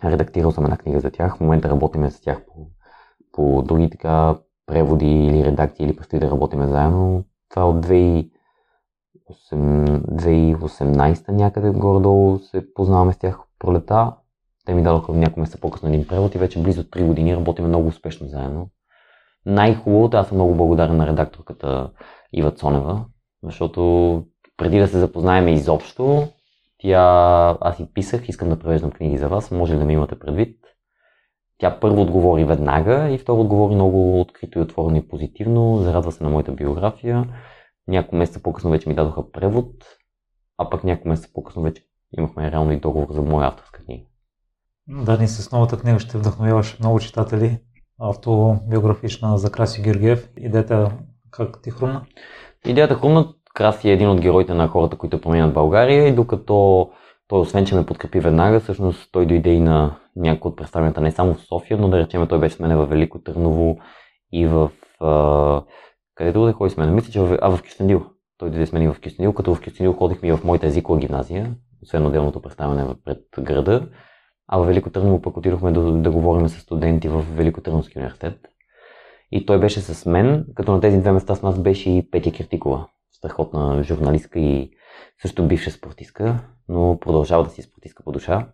Редактирал съм една книга за тях. В момента работиме с тях по, по други така преводи или редакции или предстои да работиме заедно. Това от 2018 някъде горе-долу се познаваме с тях пролета. Те ми дадоха няколко месеца по-късно един превод и вече близо 3 години работиме много успешно заедно. Най-хубавото, аз съм много благодарен на редакторката Ива Цонева, защото преди да се запознаем изобщо, тя, аз и писах, искам да превеждам книги за вас, може ли да ми имате предвид. Тя първо отговори веднага и второ отговори много открито и отворено и позитивно, зарадва се на моята биография. Няколко месеца по-късно вече ми дадоха превод, а пък няколко месеца по-късно вече имахме реално и договор за моя авторска книга. Да, ни с новата книга ще вдъхновяваш много читатели. Автобиографична за Краси Георгиев. Идеята как ти хрумна? Идеята хрумна. Краси е един от героите на хората, които променят България и докато той, освен че ме подкрепи веднага, всъщност той дойде и на някои от представенията не само в София, но да речем той беше с мен в Велико Търново и в... А, къде да ходи с мен? Мисля, че в, а, в Кюстендил. Той дойде с мен и в Кюстендил, като в Кюстендил ходихме и в моята езикова гимназия, освен отделното представяне пред града. А в Велико Търново пък отидохме да, да говорим с студенти в Велико Търновски университет. И той беше с мен, като на тези две места с нас беше и Петя Киртикова, страхотна журналистка и също бивша спортистка, но продължава да си спортистка по душа.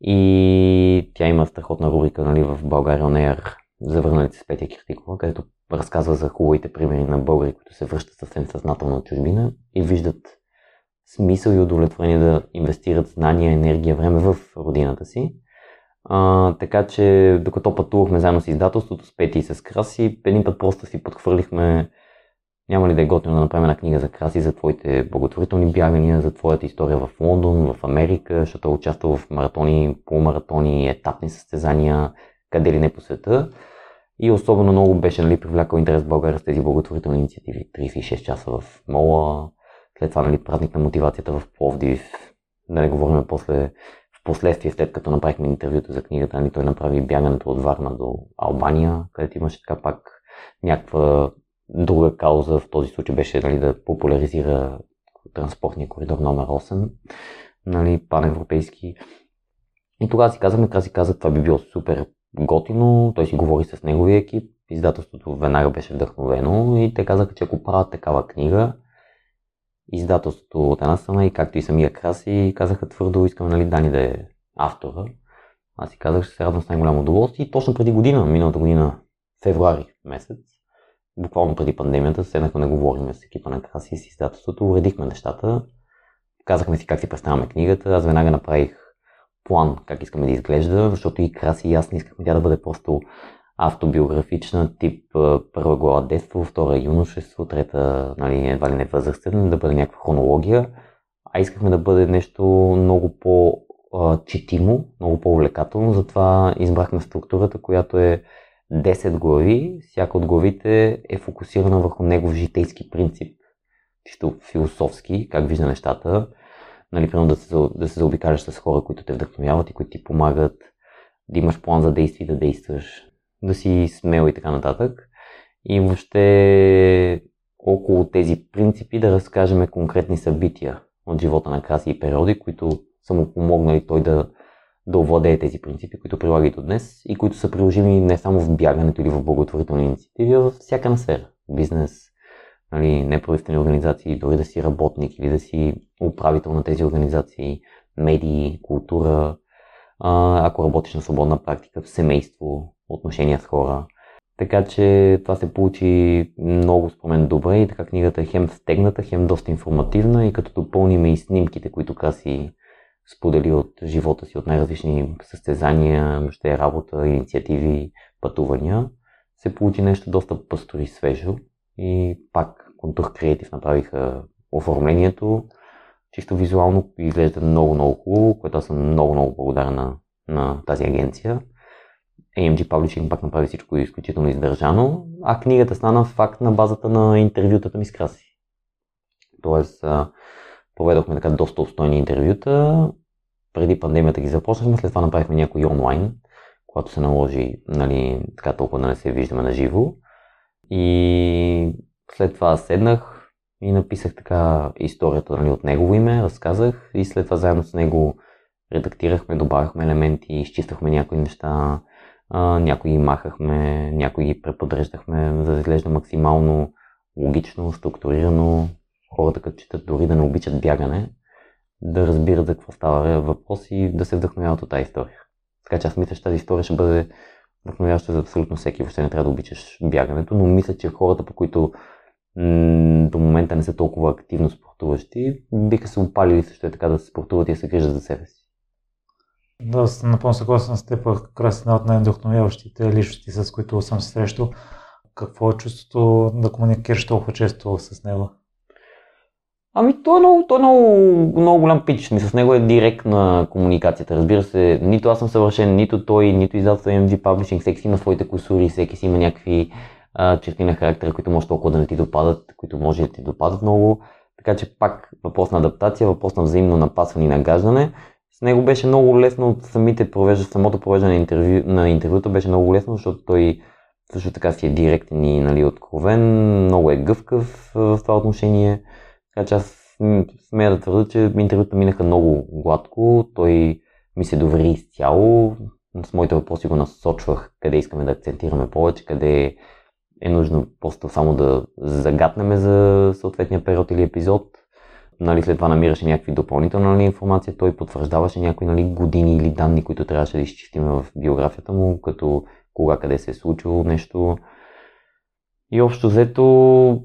И тя има страхотна рубрика нали, в България On Air за върналите с Петя Киртикова, където разказва за хубавите примери на българи, които се връщат съвсем съзнателно от чужбина и виждат смисъл и удовлетворение да инвестират знания, енергия, време в родината си. А, така че докато пътувахме заедно с издателството, с Пети и с Краси, един път просто си подхвърлихме няма ли да е готино да направим една книга за Краси, за твоите благотворителни бягания, за твоята история в Лондон, в Америка, защото е участвал в маратони, полумаратони, етапни състезания, къде ли не по света. И особено много беше нали, привлякал интерес в България с тези благотворителни инициативи. 36 часа в Мола, след това нали, празник на мотивацията в Пловдив, да не говорим после, в последствие, след като направихме интервюта за книгата, нали, той направи бягането от Варна до Албания, където имаше така пак някаква друга кауза, в този случай беше нали, да популяризира транспортния коридор номер 8, нали, паневропейски. И тогава си казахме, така си каза, това би било супер готино, той си говори с неговия екип, издателството веднага беше вдъхновено и те казаха, че ако правят такава книга, издателството от една страна и както и самия Краси казаха твърдо, искаме нали, Дани да е автора. Аз си казах, ще се радвам с най-голямо удоволствие. И точно преди година, миналата година, февруари месец, буквално преди пандемията, седнахме да говорим с екипа на Краси и с издателството, уредихме нещата, казахме си как си представяме книгата, аз веднага направих план как искаме да изглежда, защото и Краси и аз не искахме тя да бъде просто автобиографична, тип първа глава детство, втора юношество, трета нали, едва ли не възрастен, да бъде някаква хронология, а искахме да бъде нещо много по-четимо, много по-увлекателно, затова избрахме структурата, която е 10 глави, всяка от главите е фокусирана върху негов житейски принцип, чисто философски, как вижда нещата, нали, примерно да се, да се заобикаляш с хора, които те вдъхновяват и които ти помагат, да имаш план за действие да действаш, да си смел и така нататък. И въобще около тези принципи да разкажем конкретни събития от живота на Краси и периоди, които са му помогнали той да, да овладее тези принципи, които прилага и до днес и които са приложими не само в бягането или в благотворителни инициативи, а във всяка сфера. Бизнес, нали, неправителствени организации, дори да си работник или да си управител на тези организации, медии, култура, ако работиш на свободна практика, в семейство, отношения с хора. Така че това се получи много спомен добре и така книгата е хем стегната, хем доста информативна и като допълним и снимките, които Краси сподели от живота си, от най-различни състезания, въобще работа, инициативи, пътувания, се получи нещо доста пъстро и свежо и пак Контур Креатив направиха оформлението. Чисто визуално изглежда много, много хубаво, което аз съм много, много благодарен на, на тази агенция. AMG Publishing пак направи всичко изключително издържано, а книгата стана факт на базата на интервютата ми с Краси. Тоест, проведохме така доста устойни интервюта. Преди пандемията ги започнахме, след това направихме някои онлайн, когато се наложи нали, така толкова да не се виждаме на живо. И след това седнах и написах така историята нали, от негово име, разказах и след това заедно с него редактирахме, добавяхме елементи, изчиствахме някои неща, а, някои ги махахме, някои ги преподреждахме, за да изглежда максимално логично, структурирано, хората като четат дори да не обичат бягане, да разбират за какво става въпрос и да се вдъхновяват от тази история. Така че аз мисля, че тази история ще бъде вдъхновяваща за абсолютно всеки. Въобще не трябва да обичаш бягането, но мисля, че хората, по които до момента не са толкова активно спортуващи, биха се опалили също е така да се спортуват и да се грижат за себе си. Да, съм напълно съгласен с теб. Раз една от най-вдъхновяващите личности, с които съм се срещал. Какво е чувството да комуникираш толкова често с него? Ами, той е много, той е много, много голям пич. С него е директна комуникацията. Разбира се, нито аз съм съвършен, нито той, нито издателство MG Publishing. Всеки си има своите косури, всеки си има някакви а, черти на характера, които може толкова да не ти допадат, които може да ти допадат много. Така че пак въпрос на адаптация, въпрос на взаимно напасване и нагаждане. С него беше много лесно от самите провежда, самото провеждане на, интервю, на интервюта беше много лесно, защото той също така си е директен и нали, откровен, много е гъвкав в това отношение. Така че аз смея да твърда, че интервюта минаха много гладко. Той ми се довери изцяло. С моите въпроси го насочвах къде искаме да акцентираме повече, къде е нужно просто само да загатнем за съответния период или епизод. Нали, след това намираше някакви допълнителни нали, информация. Той потвърждаваше някои нали, години или данни, които трябваше да изчистим в биографията му, като кога, къде се е случило нещо. И общо взето,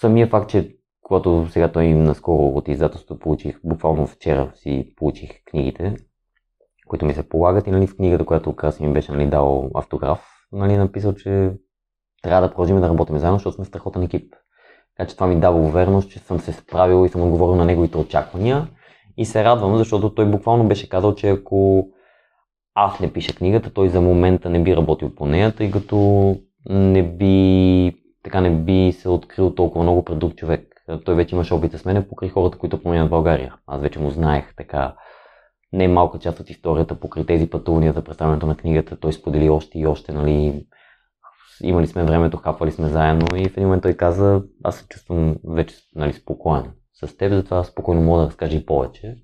самия факт, че когато сега той наскоро от издателството получих, буквално вчера си получих книгите, които ми се полагат и нали, в книгата, която Краси ми беше нали, дал автограф, нали, написал, че трябва да продължим да работим заедно, защото сме страхотен екип. Така че това ми дава увереност, че съм се справил и съм отговорил на неговите очаквания. И се радвам, защото той буквално беше казал, че ако аз не пиша книгата, той за момента не би работил по нея, тъй като не би, така не би се открил толкова много пред друг човек. Той вече имаше опит с мене покрай хората, които променят България. Аз вече му знаех така не малка част от историята покрай тези пътувания за представянето на книгата. Той сподели още и още, нали, имали сме времето, хапвали сме заедно и в един момент той каза, аз се чувствам вече нали, спокоен с теб, затова спокойно мога да разкажа и повече,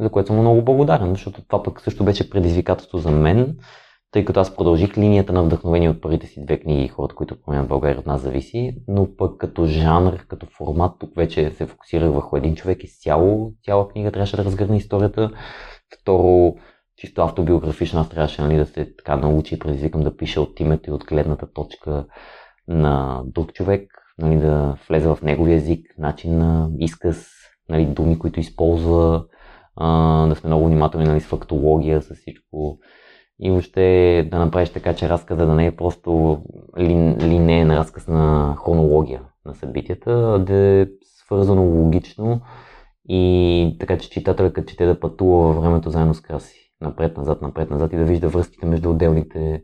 за което съм много благодарен, защото това пък също беше предизвикателство за мен, тъй като аз продължих линията на вдъхновение от първите си две книги, хората, които променят България от нас зависи, но пък като жанр, като формат, тук вече се фокусирах върху един човек изцяло, цяла книга трябваше да разгърне историята. Второ, чисто автобиографично аз трябваше нали, да се така научи и предизвикам да пиша от името и от гледната точка на друг човек, нали, да влезе в неговия език, начин на изказ, нали, думи, които използва, а, да сме много внимателни нали, с фактология, с всичко. И въобще да направиш така, че разказа да не е просто лин, линейен разказ на хронология на събитията, а да е свързано логично и така, че читателят като чете да пътува във времето заедно с краси напред-назад, напред-назад и да вижда връзките между отделните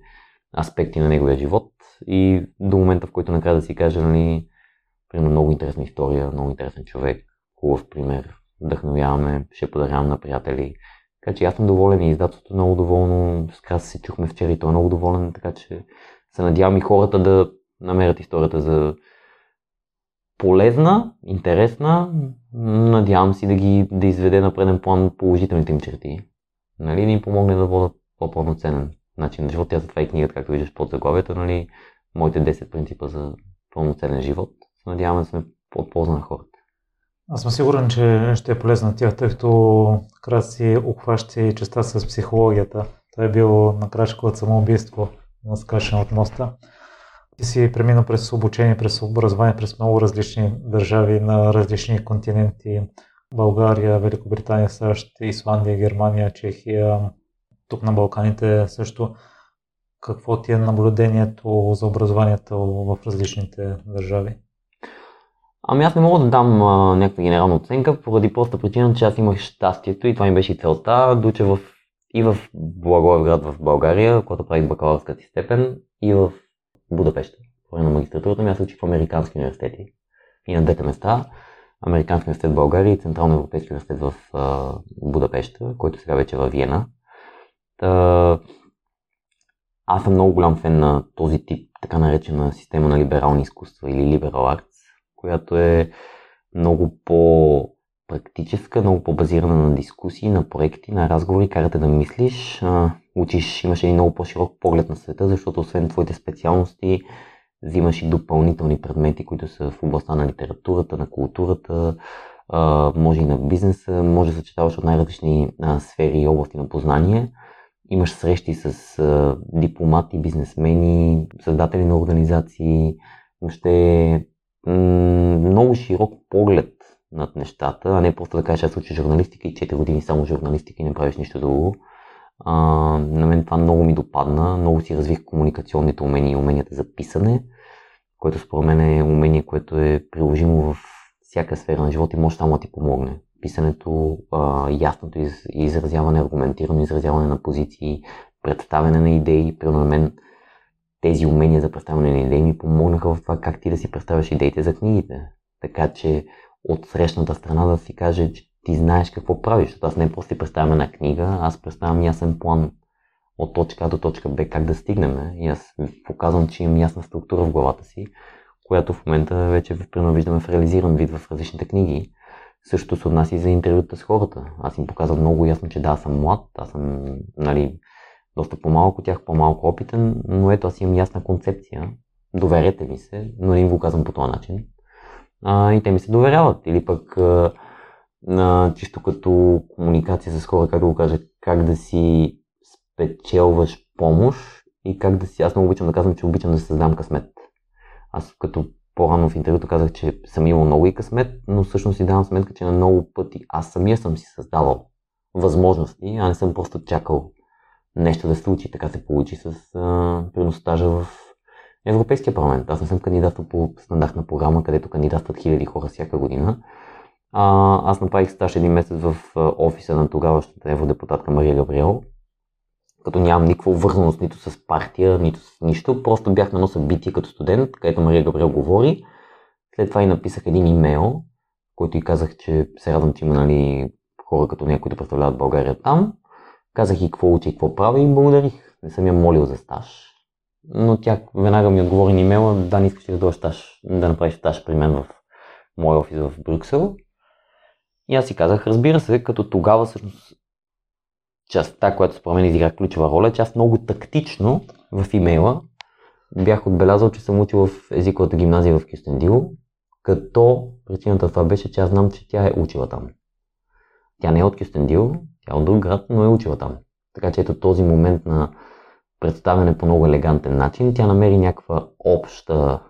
аспекти на неговия живот. И до момента, в който накрая да си каже, нали, примерно много интересна история, много интересен човек, хубав пример, вдъхновяваме, ще подарявам на приятели. Така че аз съм доволен и издателството е много доволно. С краса се чухме вчера и той е много доволен, така че се надявам и хората да намерят историята за полезна, интересна. Надявам си да ги да изведе на преден план положителните им черти нали, да им помогне да водят по-пълноценен начин на живот. Тя затова и книгата, както виждаш под заглавието, нали, моите 10 принципа за пълноценен живот. Надяваме да сме от полза на хората. Аз съм сигурен, че ще е полезна тя, тъй като накрая си обхваща частта с психологията. Той е бил на крачка от самоубийство на скачане от моста. Ти си преминал през обучение, през образование, през много различни държави на различни континенти. България, Великобритания, САЩ, Исландия, Германия, Чехия, тук на Балканите също. Какво ти е наблюдението за образованието в различните държави? Ами аз не мога да дам а, някаква генерална оценка, поради проста причина, че аз имах щастието и това ми беше и целта, да уча в, и в Благоевград в България, когато правих бакалавърската си степен, и в Будапеща. По на магистратурата ми аз учих в американски университети и на двете места. Американски университет в България и Централно европейски университет в а, Будапешта, който сега вече е в Виена. Та, аз съм много голям фен на този тип, така наречена система на либерални изкуства или liberal arts, която е много по практическа, много по-базирана на дискусии, на проекти, на разговори, карате да мислиш, а, учиш, имаш един много по-широк поглед на света, защото освен твоите специалности, взимаш и допълнителни предмети, които са в областта на литературата, на културата, може и на бизнеса, може да съчетаваш от най-различни сфери и области на познание. Имаш срещи с дипломати, бизнесмени, създатели на организации, въобще много широк поглед над нещата, а не просто да кажеш, аз уча журналистика и 4 години само журналистика и не правиш нищо друго. А, на мен това много ми допадна, много си развих комуникационните умения и уменията за писане, което според мен е умение, което е приложимо в всяка сфера на живота и може само да ти помогне. Писането, а, ясното из, изразяване, аргументирано изразяване на позиции, представяне на идеи. При на мен тези умения за представяне на идеи ми помогнаха в това как ти да си представяш идеите за книгите. Така че от срещната страна да си каже, че ти знаеш какво правиш. Защото аз не просто ти представям една книга, аз представям ясен план от точка А до точка Б, как да стигнем. И аз показвам, че имам ясна структура в главата си, която в момента вече виждаме в реализиран вид в различните книги. Също се отнася и за интервюта с хората. Аз им показвам много ясно, че да, аз съм млад, аз съм нали, доста по-малко тях, по-малко опитен, но ето аз имам ясна концепция. Доверете ми се, но не им го казвам по този начин. А, и те ми се доверяват. Или пък а, на, чисто като комуникация с хора, как да го кажа, как да си спечелваш помощ и как да си... Аз много обичам да казвам, че обичам да създам късмет. Аз като по-рано в интервюто казах, че съм имал много и късмет, но всъщност си давам сметка, че на много пъти аз самия съм си създавал възможности, а не съм просто чакал нещо да се случи. Така се получи с приностажа в Европейския парламент. Аз не съм кандидатствал по стандартна програма, където кандидатстват хиляди хора всяка година. А, аз направих стаж един месец в офиса на тогаващата евродепутатка Мария Габриел, като нямам никаква вързаност нито с партия, нито с нищо. Просто бях на едно събитие като студент, където Мария Габриел говори. След това и написах един имейл, който и казах, че се радвам, че има нали, хора като нея, които представляват България там. Казах и какво учи и какво прави и благодарих. Не съм я молил за стаж. Но тя веднага ми отговори на имейла, да, не искаш да дойдеш стаж, да направиш стаж при мен в мой офис в Брюксел. И аз си казах, разбира се, като тогава всъщност частта, която според мен изигра ключова роля, че аз много тактично в имейла бях отбелязал, че съм учил в езиковата гимназия в Кюстендил, като причината това беше, че аз знам, че тя е учила там. Тя не е от Кюстендил, тя е от друг град, но е учила там. Така че ето този момент на представяне по много елегантен начин, тя намери някаква обща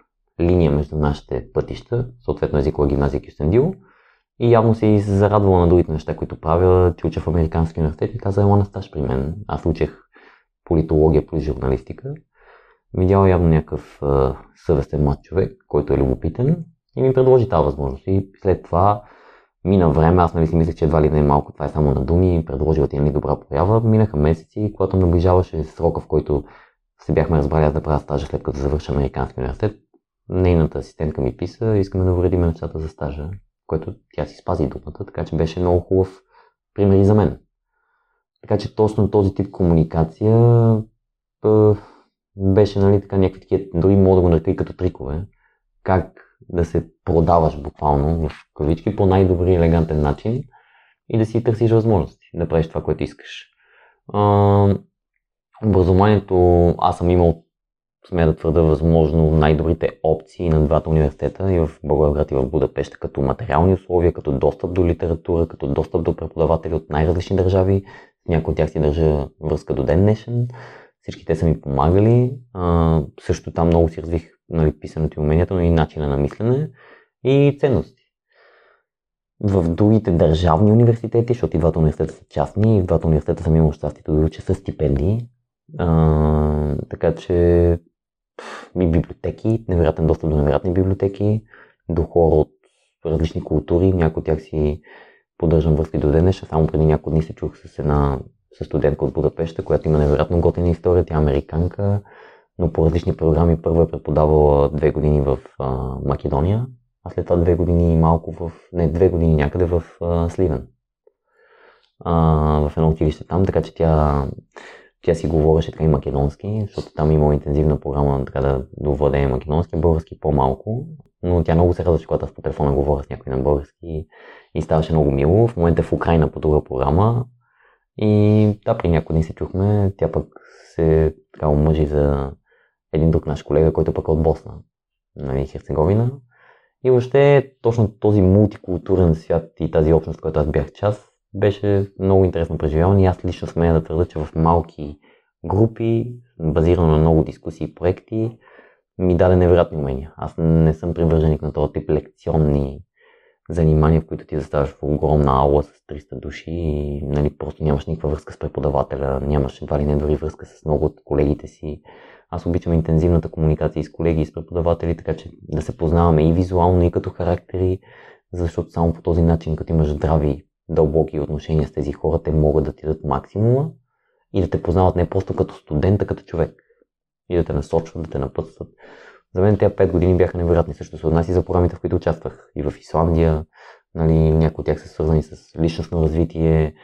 линия между нашите пътища, съответно езикова гимназия Кюстендил, и явно се зарадвала на другите неща, които правя. Ти уча в Американски университет и каза, ела на стаж при мен. Аз учех политология плюс журналистика. Видяла явно някакъв а, съвестен млад човек, който е любопитен и ми предложи тази възможност. И след това мина време, аз нали си мислех, че едва ли не е малко, това е само на думи, предложила ти ми добра проява. Минаха месеци, когато наближаваше срока, в който се бяхме разбрали аз да правя стажа след като завърша Американски университет. Нейната асистентка ми писа, искаме да уредим нещата за стажа което тя си спази думата, така че беше много хубав пример и за мен. Така че точно този тип комуникация беше нали, така някакви такива, дори мога да го нарека и като трикове, как да се продаваш буквално в кавички по най-добри елегантен начин и да си търсиш възможности, да правиш това, което искаш. А, образованието, аз съм имал смея да твърда, възможно най-добрите опции на двата университета и в Благоевград и в Будапеща като материални условия, като достъп до литература, като достъп до преподаватели от най-различни държави. Някои от тях си държа връзка до ден днешен. Всички те са ми помагали. А, също там много си развих нали, писането и уменията, но и начина на мислене и ценности. В другите държавни университети, защото и двата университета са частни, и двата университета съм имал щастието да уча с стипендии, а, така че ми библиотеки, невероятен достъп до невероятни библиотеки, до хора от различни култури, някои от тях си поддържам връзки до днес. Само преди няколко дни се чух с една с студентка от Будапеща, която има невероятно готина история. Тя е американка, но по различни програми. Първо е преподавала две години в а, Македония, а след това две години малко в... Не, две години някъде в а, Сливен. А, в едно училище там, така че тя тя си говореше така и македонски, защото там има интензивна програма така да довладее македонски, български по-малко. Но тя много се радваше, когато аз по телефона говоря с някой на български и ставаше много мило. В момента е в Украина по друга програма. И да, при някои дни се чухме. Тя пък се така омъжи за един друг наш колега, който пък е от Босна, нали, Херцеговина. И въобще точно този мултикултурен свят и тази общност, която аз бях част, беше много интересно преживяване и аз лично смея да твърда, че в малки групи, базирано на много дискусии и проекти, ми даде невероятни умения. Аз не съм привърженик на този тип лекционни занимания, в които ти заставаш в огромна аула с 300 души и нали, просто нямаш никаква връзка с преподавателя, нямаш едва ли не дори връзка с много от колегите си. Аз обичам интензивната комуникация с колеги и с преподаватели, така че да се познаваме и визуално, и като характери, защото само по този начин, като имаш здрави, дълбоки отношения с тези хора, те могат да ти дадат максимума и да те познават не просто като студент, а като човек. И да те насочват, да те напътстват. За мен тези 5 години бяха невероятни. Също се отнася и за програмите, в които участвах. И в Исландия, нали, някои от тях са свързани с личностно развитие,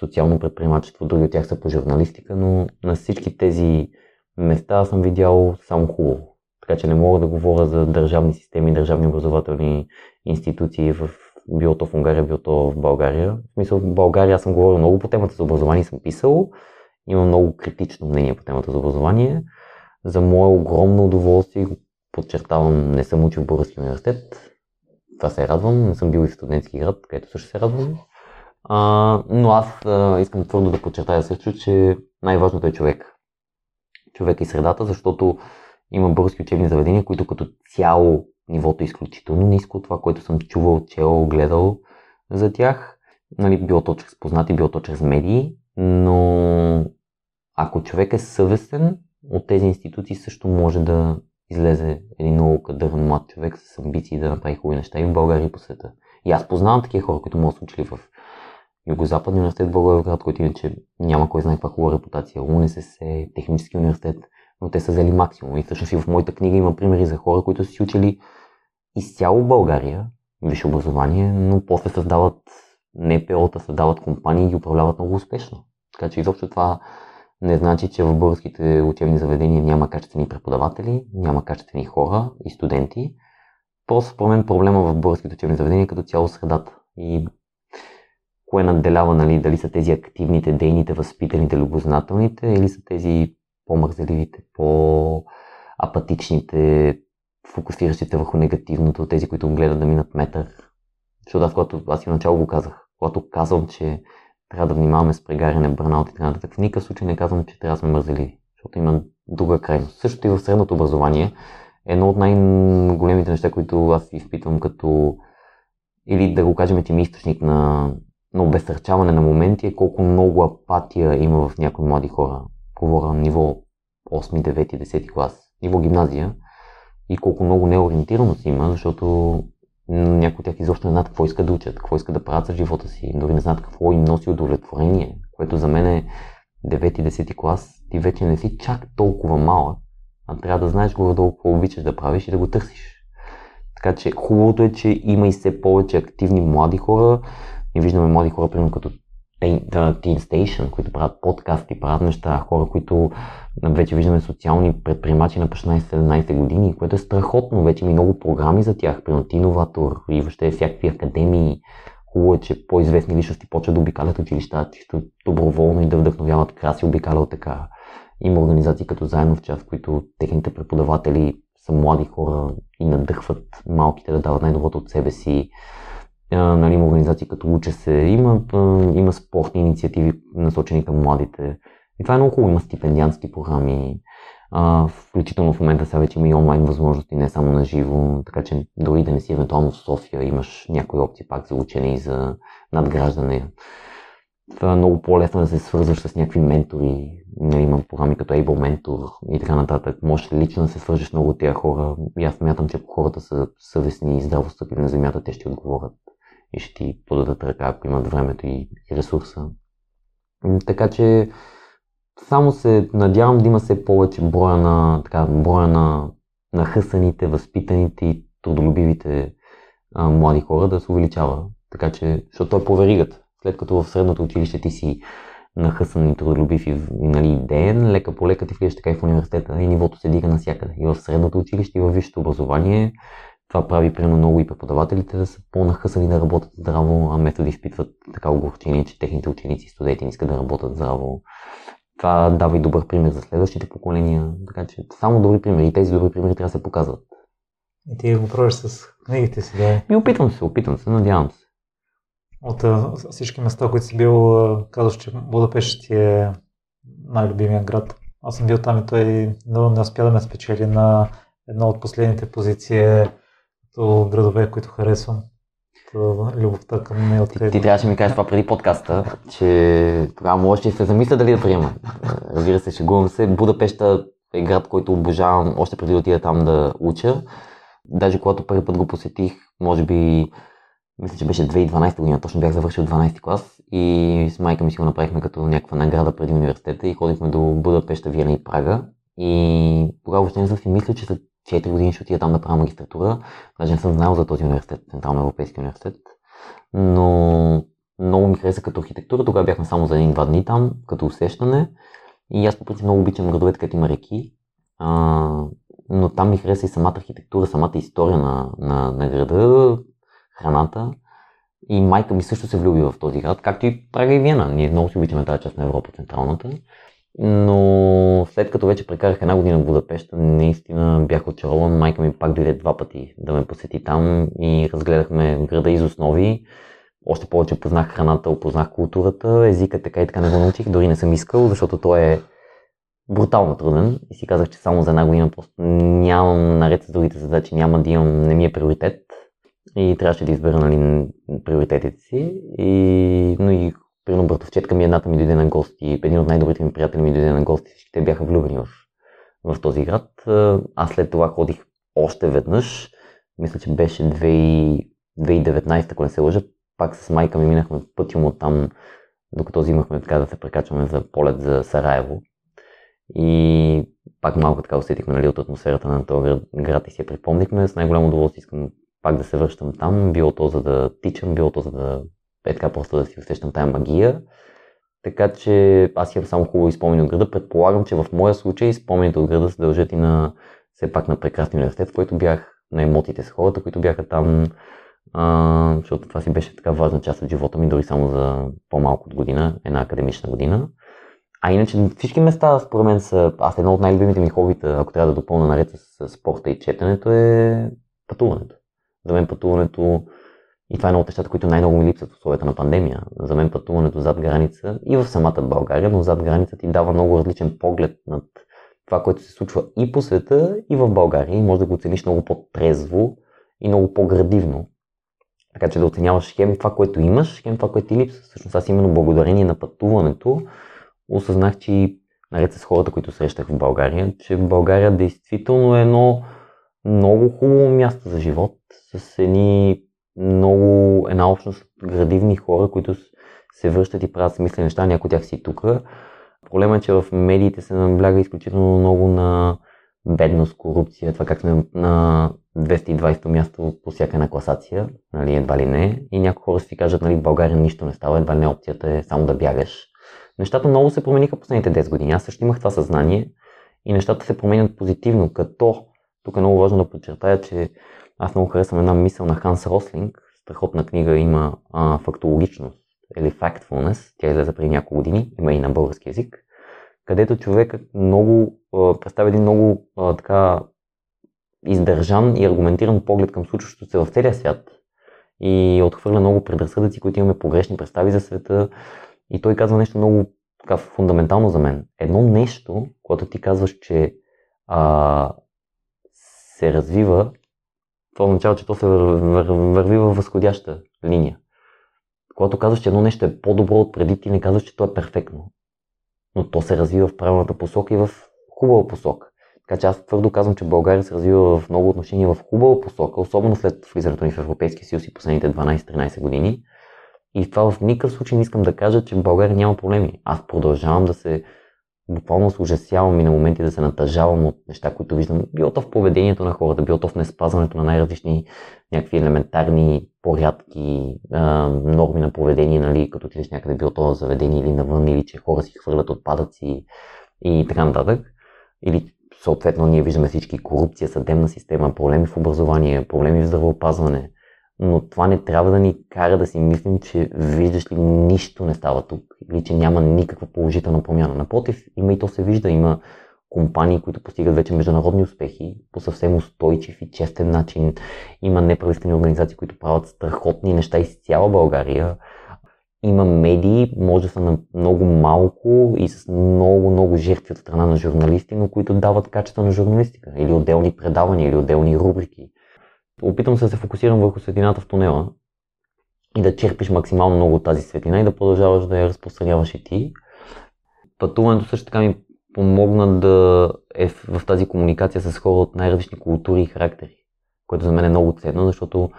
социално предприемачество, други от тях са по журналистика, но на всички тези места съм видял само хубаво. Така че не мога да говоря за държавни системи, държавни образователни институции в било то в Унгария, било то в България. В смисъл, в България аз съм говорил много по темата за образование съм писал. Имам много критично мнение по темата за образование. За мое огромно удоволствие, подчертавам, не съм учил в Български университет. Това се радвам. Не съм бил и в студентски град, където също се радвам. А, но аз а, искам твърдо да подчертая също, че най-важното е човек. Човек и средата, защото има български учебни заведения, които като цяло нивото е изключително ниско. Това, което съм чувал, чел, гледал за тях, нали, било то чрез познати, било то чрез медии, но ако човек е съвестен, от тези институции също може да излезе един много кадърен млад човек с амбиции да направи хубави неща и в България и по света. И аз познавам такива хора, които могат да са учили в Юго-Западния университет в Благоевград, който иначе няма кой знае каква хубава репутация, УНСС, Технически университет, но те са взели максимум. И всъщност и в моята книга има примери за хора, които са си учили изцяло България, висше образование, но после създават НПО-та, създават компании и ги управляват много успешно. Така че изобщо това не значи, че в българските учебни заведения няма качествени преподаватели, няма качествени хора и студенти. Просто според мен проблема в българските учебни заведения е като цяло средата. И кое надделява, нали, дали са тези активните, дейните, възпитаните, любознателните или са тези по-мързеливите, по-апатичните, фокусиращите върху негативното, тези, които гледат да минат метър. Защото аз, когато аз и начало го казах, когато казвам, че трябва да внимаваме с прегаряне, бърнаут и така нататък. В никакъв случай не казвам, че трябва да сме мързеливи, защото има друга крайност. Същото и в средното образование, едно от най-големите неща, които аз изпитвам като или да го кажем, че ми е източник на, на обесърчаване на моменти е колко много апатия има в някои млади хора. Говоря ниво 8, 9, 10 клас, ниво гимназия и колко много неориентираност има, защото някои от тях изобщо не знаят какво искат да учат, какво искат да правят за живота си, дори не знаят какво им носи удовлетворение, което за мен е 9-10 клас, ти вече не си чак толкова малък, а трябва да знаеш горе-долу какво обичаш да правиш и да го търсиш. Така че хубавото е, че има и все повече активни млади хора. И виждаме млади хора, примерно като Teen Station, които правят подкасти, правят неща, хора, които вече виждаме социални предприемачи на 16-17 години, което е страхотно. Вече има много програми за тях, примерно Иноватор и въобще всякакви академии. Хубаво е, че по-известни личности почват да обикалят училища, чисто доброволно и да вдъхновяват краси обикалят така. Има организации като Заедно в час, които техните преподаватели са млади хора и надъхват малките да дават най-доброто от себе си нали, има организации като Уча се, има, има спортни инициативи насочени към младите. И това е много хубаво, има стипендиантски програми, а, включително в момента сега вече има и онлайн възможности, не само на живо, така че дори да не си евентуално в София, имаш някои опции пак за учене и за надграждане. Това е много по-лесно да се свързваш с някакви ментори. Нали, има програми като Able Mentor и така нататък. Можеш лично да се свържеш много от тези хора. И аз смятам, че ако хората са съвестни и здраво стъпили на земята, те ще отговорят и ще ти подадат ръка, ако имат времето и ресурса. Така че само се надявам да има все повече броя на, така, броя на, на хъсаните, възпитаните и трудолюбивите а, млади хора да се увеличава. Така че, защото той е поверигат. След като в средното училище ти си нахъсан и трудолюбив и, нали, идеен, лека по лека ти влизаш така и в университета и нивото се дига навсякъде. И в средното училище, и в висшето образование това прави примерно много и преподавателите да са по-нахъсани да работят здраво, а вместо да изпитват така огорчение, че техните ученици и студенти не искат да работят здраво. това дава и добър пример за следващите поколения. Така че само добри примери. И тези добри примери трябва да се показват. И ти го правиш с книгите си, да? И опитвам се, опитвам се, надявам се. От всички места, които си бил, казваш, че Будапешт ти е най-любимия град. Аз съм бил там и той но не успя да ме спечели на една от последните позиции като градове, които харесвам. любовта към нея Ти, ти трябваше да ми кажеш това преди подкаста, че тогава може да се замисля дали да приема. Разбира се, шегувам се. Будапешта е град, който обожавам още преди да отида там да уча. Даже когато първи път го посетих, може би мисля, че беше 2012 година, точно бях завършил 12 клас и с майка ми си го направихме като някаква награда преди университета и ходихме до Будапешта, Виена и Прага. И тогава въобще не съм си мислил, че след 4 години ще отида там да правя магистратура. Даже не съм знал за този университет, Централно Европейски университет. Но много ми хареса като архитектура. Тогава бяхме само за един-два дни там, като усещане. И аз по принцип много обичам градовете, където има реки. А, но там ми хареса и самата архитектура, самата история на, на, на града, храната. И майка ми също се влюби в този град, както и Прага и Виена. Ние много си обичаме тази част на Европа, централната. Но след като вече прекарах една година в Будапешта, наистина бях очарован. Майка ми пак дойде два пъти да ме посети там и разгледахме града из основи. Още повече познах храната, опознах културата, езика така и така не го научих, дори не съм искал, защото той е брутално труден и си казах, че само за една година просто нямам, наред с другите задачи, няма да имам, не ми е приоритет и трябваше да избера нали, приоритетите си. И, но и примерно братовчетка ми едната ми дойде на гости, един от най-добрите ми приятели ми дойде на гости, всички те бяха влюбени в, в този град. Аз след това ходих още веднъж, мисля, че беше 2019, ако не се лъжа, пак с майка ми минахме пътя му там, докато взимахме така да се прекачваме за полет за Сараево. И пак малко така усетихме нали, от атмосферата на този град и си я припомнихме. С най-голямо удоволствие искам пак да се връщам там, било то за да тичам, било то за да е така просто да си усещам тая магия. Така че аз имам само хубаво изпомени от града. Предполагам, че в моя случай спомените от града се дължат и на все пак на прекрасния университет, в който бях, на емотите с хората, които бяха там, а, защото това си беше така важна част от живота ми, дори само за по-малко от година, една академична година. А иначе всички места, според мен, са... Аз едно от най-любимите ми хобита, ако трябва да допълна наред с спорта и четенето, е пътуването. За мен пътуването, и това е едно от нещата, които най-много ми липсват в условията на пандемия. За мен пътуването зад граница и в самата България, но зад граница ти дава много различен поглед над това, което се случва и по света, и в България. И може да го оцениш много по-трезво и много по-градивно. Така че да оценяваш хем това, което имаш, хем това, което ти липсва. Всъщност аз именно благодарение на пътуването осъзнах, че наред с хората, които срещах в България, че България действително е едно много хубаво място за живот, с едни много, една общност градивни хора, които се връщат и правят смислени неща, някои от тях си тук. Проблема е, че в медиите се набляга изключително много на бедност, корупция, това как сме на 220 място по всяка една класация, нали, едва ли не. И някои хора си кажат, нали, в България нищо не става, едва ли не опцията е само да бягаш. Нещата много се промениха последните 10 години. Аз също имах това съзнание и нещата се променят позитивно, като тук е много важно да подчертая, че аз много харесвам една мисъл на Ханс Рослинг. Страхотна книга има а, фактологичност или factfulness. Тя излезе преди няколко години, има и на български язик, където човекът много а, представя един много а, така издържан и аргументиран поглед към случващото се в целия свят и отхвърля много предразсъдъци, които имаме погрешни представи за света. И той казва нещо много така фундаментално за мен. Едно нещо, което ти казваш, че а, се развива, това означава, че то се върви във възходяща линия. Когато казваш, че едно нещо е по-добро от преди, ти не казваш, че то е перфектно. Но то се развива в правилната посока и в хубава посока. Така че аз твърдо казвам, че България се развива в много отношения в хубава посока, особено след влизането ни в Европейския съюз и последните 12-13 години. И това в никакъв случай не искам да кажа, че в България няма проблеми. Аз продължавам да се буквално се ужасявам и на моменти да се натъжавам от неща, които виждам, било то в поведението на хората, било то в неспазването на най-различни някакви елементарни, порядки, а, норми на поведение, нали, като отидеш някъде, било то заведение или навън, или че хора си хвърлят отпадъци и така нататък. Или съответно ние виждаме всички корупция, съдебна система, проблеми в образование, проблеми в здравеопазване. Но това не трябва да ни кара да си мислим, че виждаш ли нищо не става тук или че няма никаква положителна промяна. Напротив, има и то се вижда, има компании, които постигат вече международни успехи по съвсем устойчив и честен начин. Има неправителствени организации, които правят страхотни неща из цяла България. Има медии, може да са на много малко и с много, много жертви от страна на журналисти, но които дават качество на журналистика или отделни предавания, или отделни рубрики. Опитвам се да се фокусирам върху светлината в тунела и да черпиш максимално много от тази светлина и да продължаваш да я разпространяваш и ти. Пътуването също така ми помогна да е в тази комуникация с хора от най-различни култури и характери, което за мен е много ценно, защото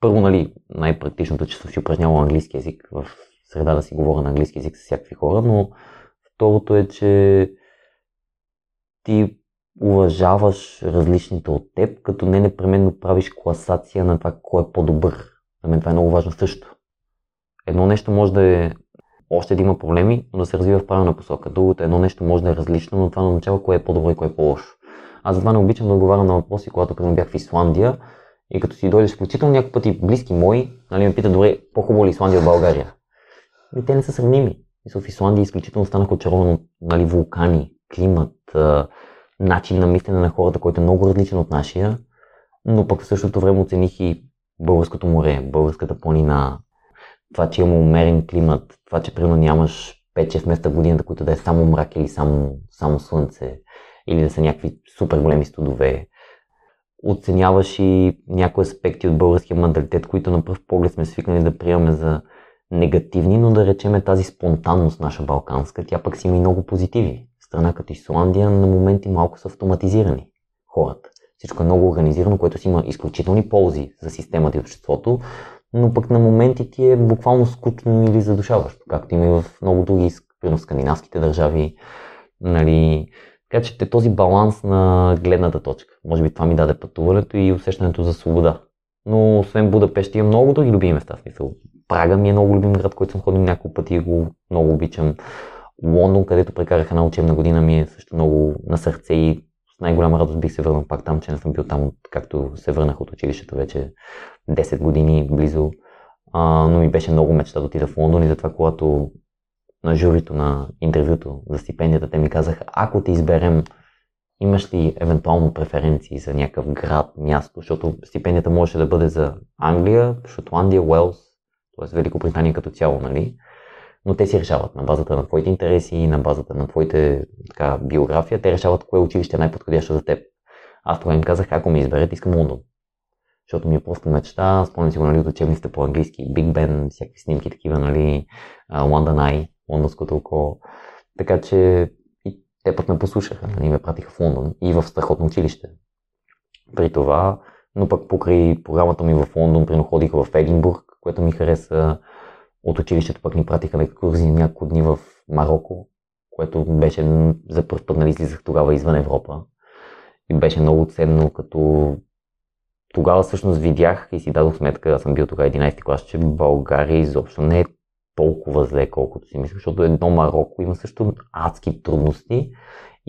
първо, нали, най-практичното, че съм си упражнявал английски язик в среда да си говоря на английски язик с всякакви хора, но второто е, че ти уважаваш различните от теб, като не непременно правиш класация на това кой е по-добър. За мен това е много важно също. Едно нещо може да е още да има проблеми, но да се развива в правилна посока. Другото едно нещо може да е различно, но това не означава кое е по-добро и кое е по-лошо. Аз затова не обичам да отговарям на въпроси, когато примерно бях в Исландия и като си дойдеш включително някакви пъти близки мои, нали, ме питат, добре, по-хубаво ли Исландия от България? И те не са сравними. И в Исландия изключително останах очарован от нали, вулкани, климат, начин на мислене на хората, който е много различен от нашия, но пък в същото време оцених и българското море, българската планина, това, че има умерен климат, това, че примерно нямаш 5-6 месеца в годината, които да е само мрак или само, само слънце, или да са някакви супер големи студове. Оценяваш и някои аспекти от българския менталитет, които на пръв поглед сме свикнали да приемаме за негативни, но да речеме тази спонтанност наша балканска, тя пък си има и много позитиви. Страна като Исландия на моменти малко са автоматизирани хората. Всичко е много организирано, което си има изключителни ползи за системата и обществото, но пък на моменти ти е буквално скучно или задушаващо, както има и в много други, примерно скандинавските държави. Нали. Така че е този баланс на гледната точка. Може би това ми даде пътуването и усещането за свобода. Но освен Будапешт има много други любими места. Смисъл. Прага ми е много любим град, който съм ходил няколко пъти и го много обичам. Лондон, където прекарах една учебна година, ми е също много на сърце и с най-голяма радост бих се върнал пак там, че не съм бил там, както се върнах от училището вече 10 години близо. А, но ми беше много мечта да отида в Лондон и затова, когато на журито на интервюто за стипендията, те ми казаха, ако те изберем, имаш ли евентуално преференции за някакъв град, място, защото стипендията можеше да бъде за Англия, Шотландия, Уелс, т.е. Великобритания като цяло, нали? Но те си решават на базата на твоите интереси на базата на твоите така, биография, те решават кое училище е най-подходящо за теб. Аз тогава им казах, ако ми изберете, искам Лондон. Защото ми е просто мечта, спомням си го нали, от учебниците по английски, Big Ben, всякакви снимки такива, нали, London Eye, лондонското око. Така че и те пък ме послушаха, нали, ме пратиха в Лондон и в страхотно училище. При това, но пък покрай програмата ми в Лондон, прино ходих в Единбург, което ми хареса от училището пък ни пратиха на екскурзии няколко дни в Марокко, което беше за първ път, нали, излизах тогава извън Европа. И беше много ценно, като тогава всъщност видях и си дадох сметка, аз съм бил тогава 11 клас, че България изобщо не е толкова зле, колкото си мисля, защото едно Марокко има също адски трудности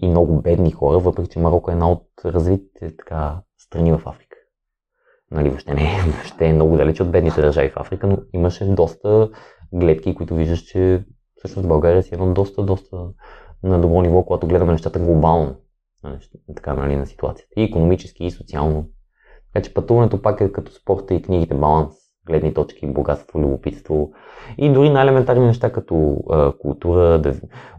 и много бедни хора, въпреки че Марокко е една от развитите така, страни в Африка. Нали, въобще не е, *laughs* въобще е много далеч от бедните държави в Африка, но имаше доста гледки, които виждаш, че всъщност България си е едно доста, доста на добро ниво, когато гледаме нещата глобално. Нали, така, нали, на ситуацията. И економически, и социално. Така че пътуването пак е като спорта и книгите баланс, гледни точки, богатство, любопитство и дори най-елементарни неща като а, култура да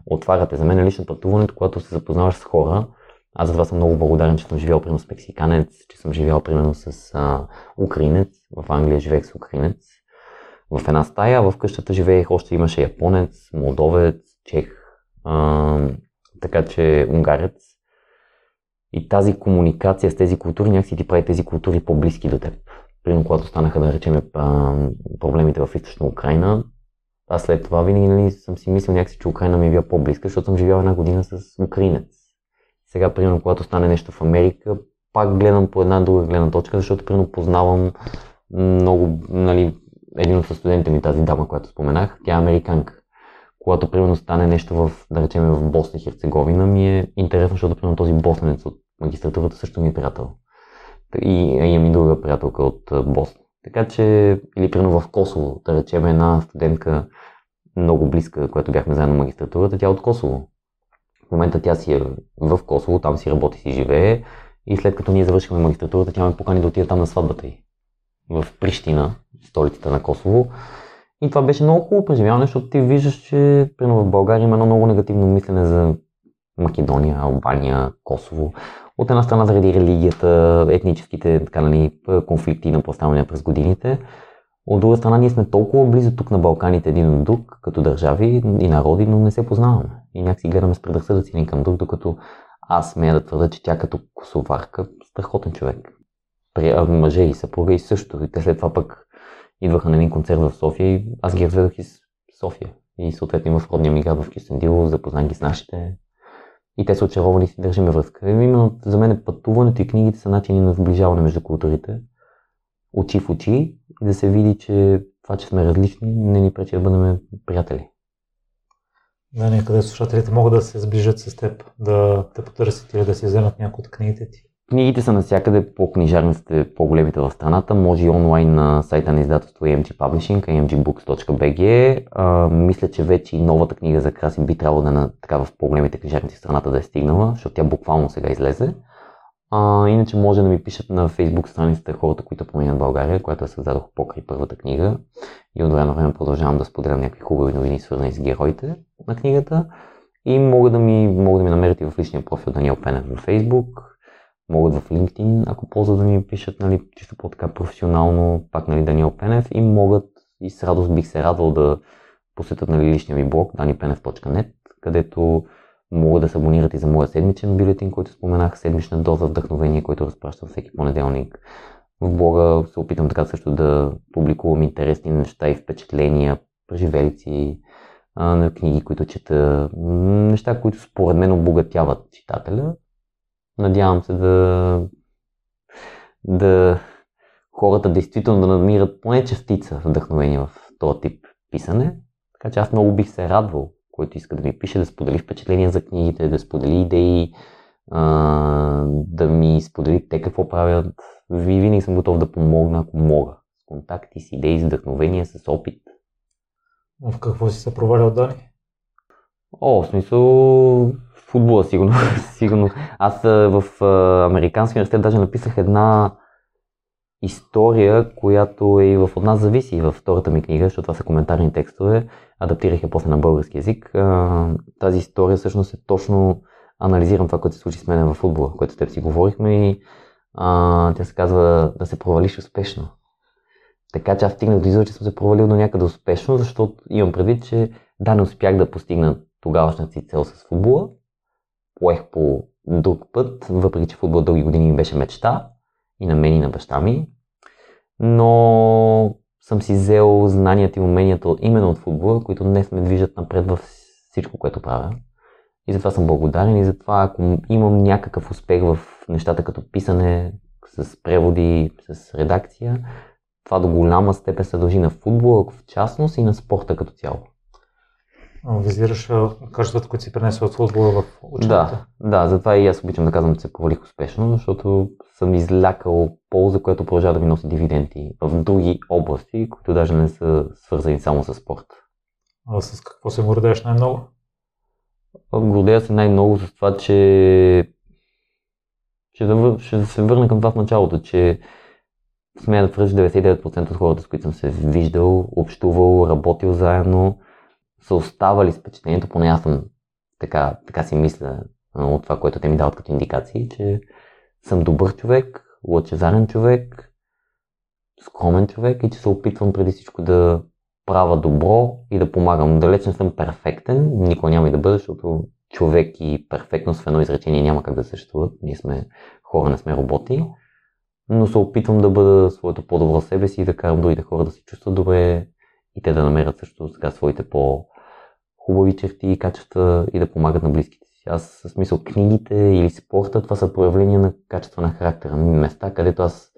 отваряте. За мен лично пътуването, когато се запознаваш с хора, аз за това съм много благодарен, че съм живял примерно с мексиканец, че съм живял примерно с а, украинец. В Англия живеех с украинец. В една стая, в къщата живеех, още имаше японец, молдовец, чех, а, така че унгарец. И тази комуникация с тези култури някакси ти прави тези култури по-близки до теб. Примерно, когато станаха, да речем, проблемите в източна Украина, аз след това винаги нали, съм си мислил някакси, че Украина ми е била по-близка, защото съм живял една година с украинец. Сега, примерно, когато стане нещо в Америка, пак гледам по една друга гледна точка, защото, примерно, познавам много, нали, един от студентите ми, тази дама, която споменах, тя е американка. Когато, примерно, стане нещо в, да речем, в Босна и Херцеговина, ми е интересно, защото, примерно, този босненец от магистратурата също ми е приятел. И имам и друга приятелка от Босна, Така че, или примерно в Косово, да речем една студентка много близка, която бяхме заедно на магистратурата, тя е от Косово. В момента тя си е в Косово, там си работи, си живее и след като ние завършихме магистратурата, тя ме покани да отида там на сватбата й. В Прищина, столицата на Косово. И това беше много хубаво преживяване, защото ти виждаш, че примерно в България има едно много негативно мислене за Македония, Албания, Косово. От една страна заради религията, етническите така, нали, конфликти на поставяне през годините. От друга страна, ние сме толкова близо тук на Балканите един от друг, като държави и народи, но не се познаваме. И някакси гледаме с предразсъдъци един към друг, докато аз смея да твърда, че тя като косоварка страхотен човек. При мъже и съпруга и също. И те след това пък идваха на един концерт в София и аз ги разведох из София. И съответно в родния ми град в Кюстендил, запознах ги с нашите. И те са очаровани и си държиме връзка. И именно за мен пътуването и книгите са начини на сближаване между културите. Очи в очи и да се види, че това, че сме различни, не ни пречи да бъдем приятели. Да, къде слушателите могат да се сближат с теб, да те потърсят или да си вземат някои от книгите ти. Книгите са навсякъде по книжарниците по-големите в страната. Може и онлайн на сайта на издателство AMG Publishing, amgbooks.bg. А, мисля, че вече и новата книга за Краси би трябвало да на, така в по-големите книжарници в страната да е стигнала, защото тя буквално сега излезе. А, иначе може да ми пишат на Facebook страницата хората, които променят България, която създадох покрай първата книга. И от време на време продължавам да споделям някакви хубави новини, свързани с героите на книгата. И могат да ми, могат да ми намерите в личния профил Даниел Пенев във Facebook, могат в LinkedIn, ако ползват да ми пишат нали, чисто по-така професионално, пак нали, Даниел Пенев и могат и с радост бих се радвал да посетят нали, личния ми блог danipenev.net, където могат да се абонират и за моя седмичен бюлетин, който споменах, седмична доза вдъхновение, който разпращам всеки понеделник. В блога се опитам така също да публикувам интересни неща и впечатления, преживелици, на книги, които чета, неща, които според мен обогатяват читателя Надявам се да, да хората действително да намират поне частица вдъхновение в този тип писане. Така че аз много бих се радвал, който иска да ми пише, да сподели впечатления за книгите, да сподели идеи, а, да ми сподели те какво правят. Ви винаги съм готов да помогна, ако мога. С контакти, с идеи, с вдъхновение, с опит. В какво си се провалял, Дани? О, в смисъл футбола, сигурно. *laughs* сигурно. Аз в Американски университет даже написах една история, която е и в от нас зависи във втората ми книга, защото това са коментарни текстове. Адаптирах я после на български язик. Тази история всъщност е точно анализирам това, което се случи с мен в футбола, което с теб си говорихме и а, тя се казва да се провалиш успешно. Така че аз стигнах до извода, че съм се провалил до някъде успешно, защото имам предвид, че да, не успях да постигна тогавашната си цел с футбола, поех по друг път, въпреки че футбол дълги години ми беше мечта и на мен и на баща ми. Но съм си взел знанията и уменията именно от футбола, които днес ме движат напред във всичко, което правя. И затова съм благодарен и затова ако имам някакъв успех в нещата като писане, с преводи, с редакция, това до голяма степен се дължи на футбола в частност и на спорта като цяло визираш качествата, които си пренесъл от футбола в учените. Да, да, затова и аз обичам да казвам, че се провалих успешно, защото съм излякал полза, която продължава да ми носи дивиденти в други области, които даже не са свързани само с спорт. А с какво се гордееш най-много? Гордея се най-много с това, че ще, да, ще се върна към това в началото, че смея да твърдя, 99% от хората, с които съм се виждал, общувал, работил заедно, са оставали с впечатлението, поне аз съм така, така си мисля от това, което те ми дават като индикации, че съм добър човек, лъчезарен човек, скромен човек и че се опитвам преди всичко да правя добро и да помагам. Далеч не съм перфектен, никога няма и да бъда, защото човек и перфектност в едно изречение няма как да съществуват. Ние сме хора, не сме роботи. Но се опитвам да бъда своето по-добро себе си и да карам другите хора да се чувстват добре, и те да намерят също сега своите по-хубави черти и качества и да помагат на близките. Аз, в смисъл, книгите или спорта, това са проявления на качество на характера. Места, където аз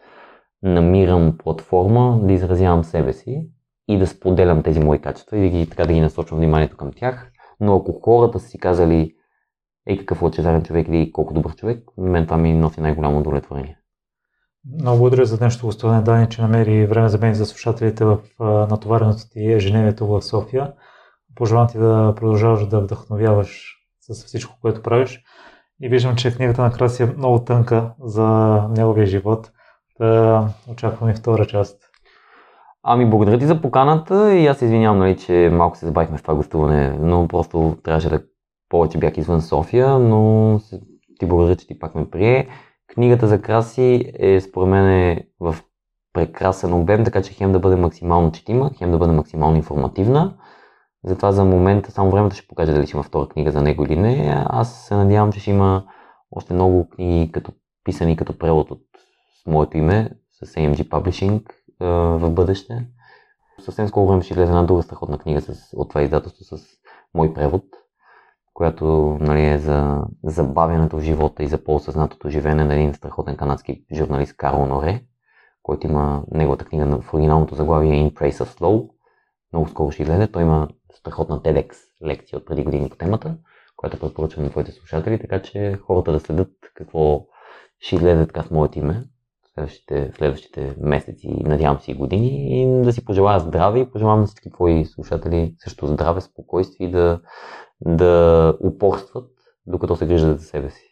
намирам платформа да изразявам себе си и да споделям тези мои качества и да ги, така да ги насочвам вниманието към тях. Но ако хората са си казали, ей какъв лъчезарен човек или колко добър човек, мен това ми носи най-голямо удовлетворение. Много благодаря за днешното гостуване, Дани, че намери време за мен и за слушателите в натовареното ти ежедневието в София. Пожелавам ти да продължаваш да вдъхновяваш с всичко, което правиш. И виждам, че книгата на Краси е много тънка за неговия живот. Да очаквам и втора част. Ами, благодаря ти за поканата и аз се извинявам, нали, че малко се забавихме в това гостуване, но просто трябваше да повече бях извън София, но ти благодаря, че ти пак ме прие. Книгата за краси е според мен в прекрасен обем, така че хем да бъде максимално четима, хем да бъде максимално информативна. Затова за момента само времето ще покаже дали ще има втора книга за него или не. Аз се надявам, че ще има още много книги като писани като превод от с моето име, с AMG Publishing в бъдеще. Съвсем скоро време ще излезе една друга страхотна книга с, от това издателство с мой превод, която нали, е за забавянето в живота и за по-осъзнатото живеене на един страхотен канадски журналист Карл Норе, който има неговата книга в оригиналното заглавие In Praise of Slow. Много скоро ще излезе. Той има страхотна TEDx лекция от преди години по темата, която препоръчвам на твоите слушатели, така че хората да следят какво ще излезе така с моето име следващите, следващите месеци, надявам се и години и да си пожелая здраве и пожелавам на всички твои слушатели също здраве, спокойствие и да, да упорстват, докато се грижат за себе си.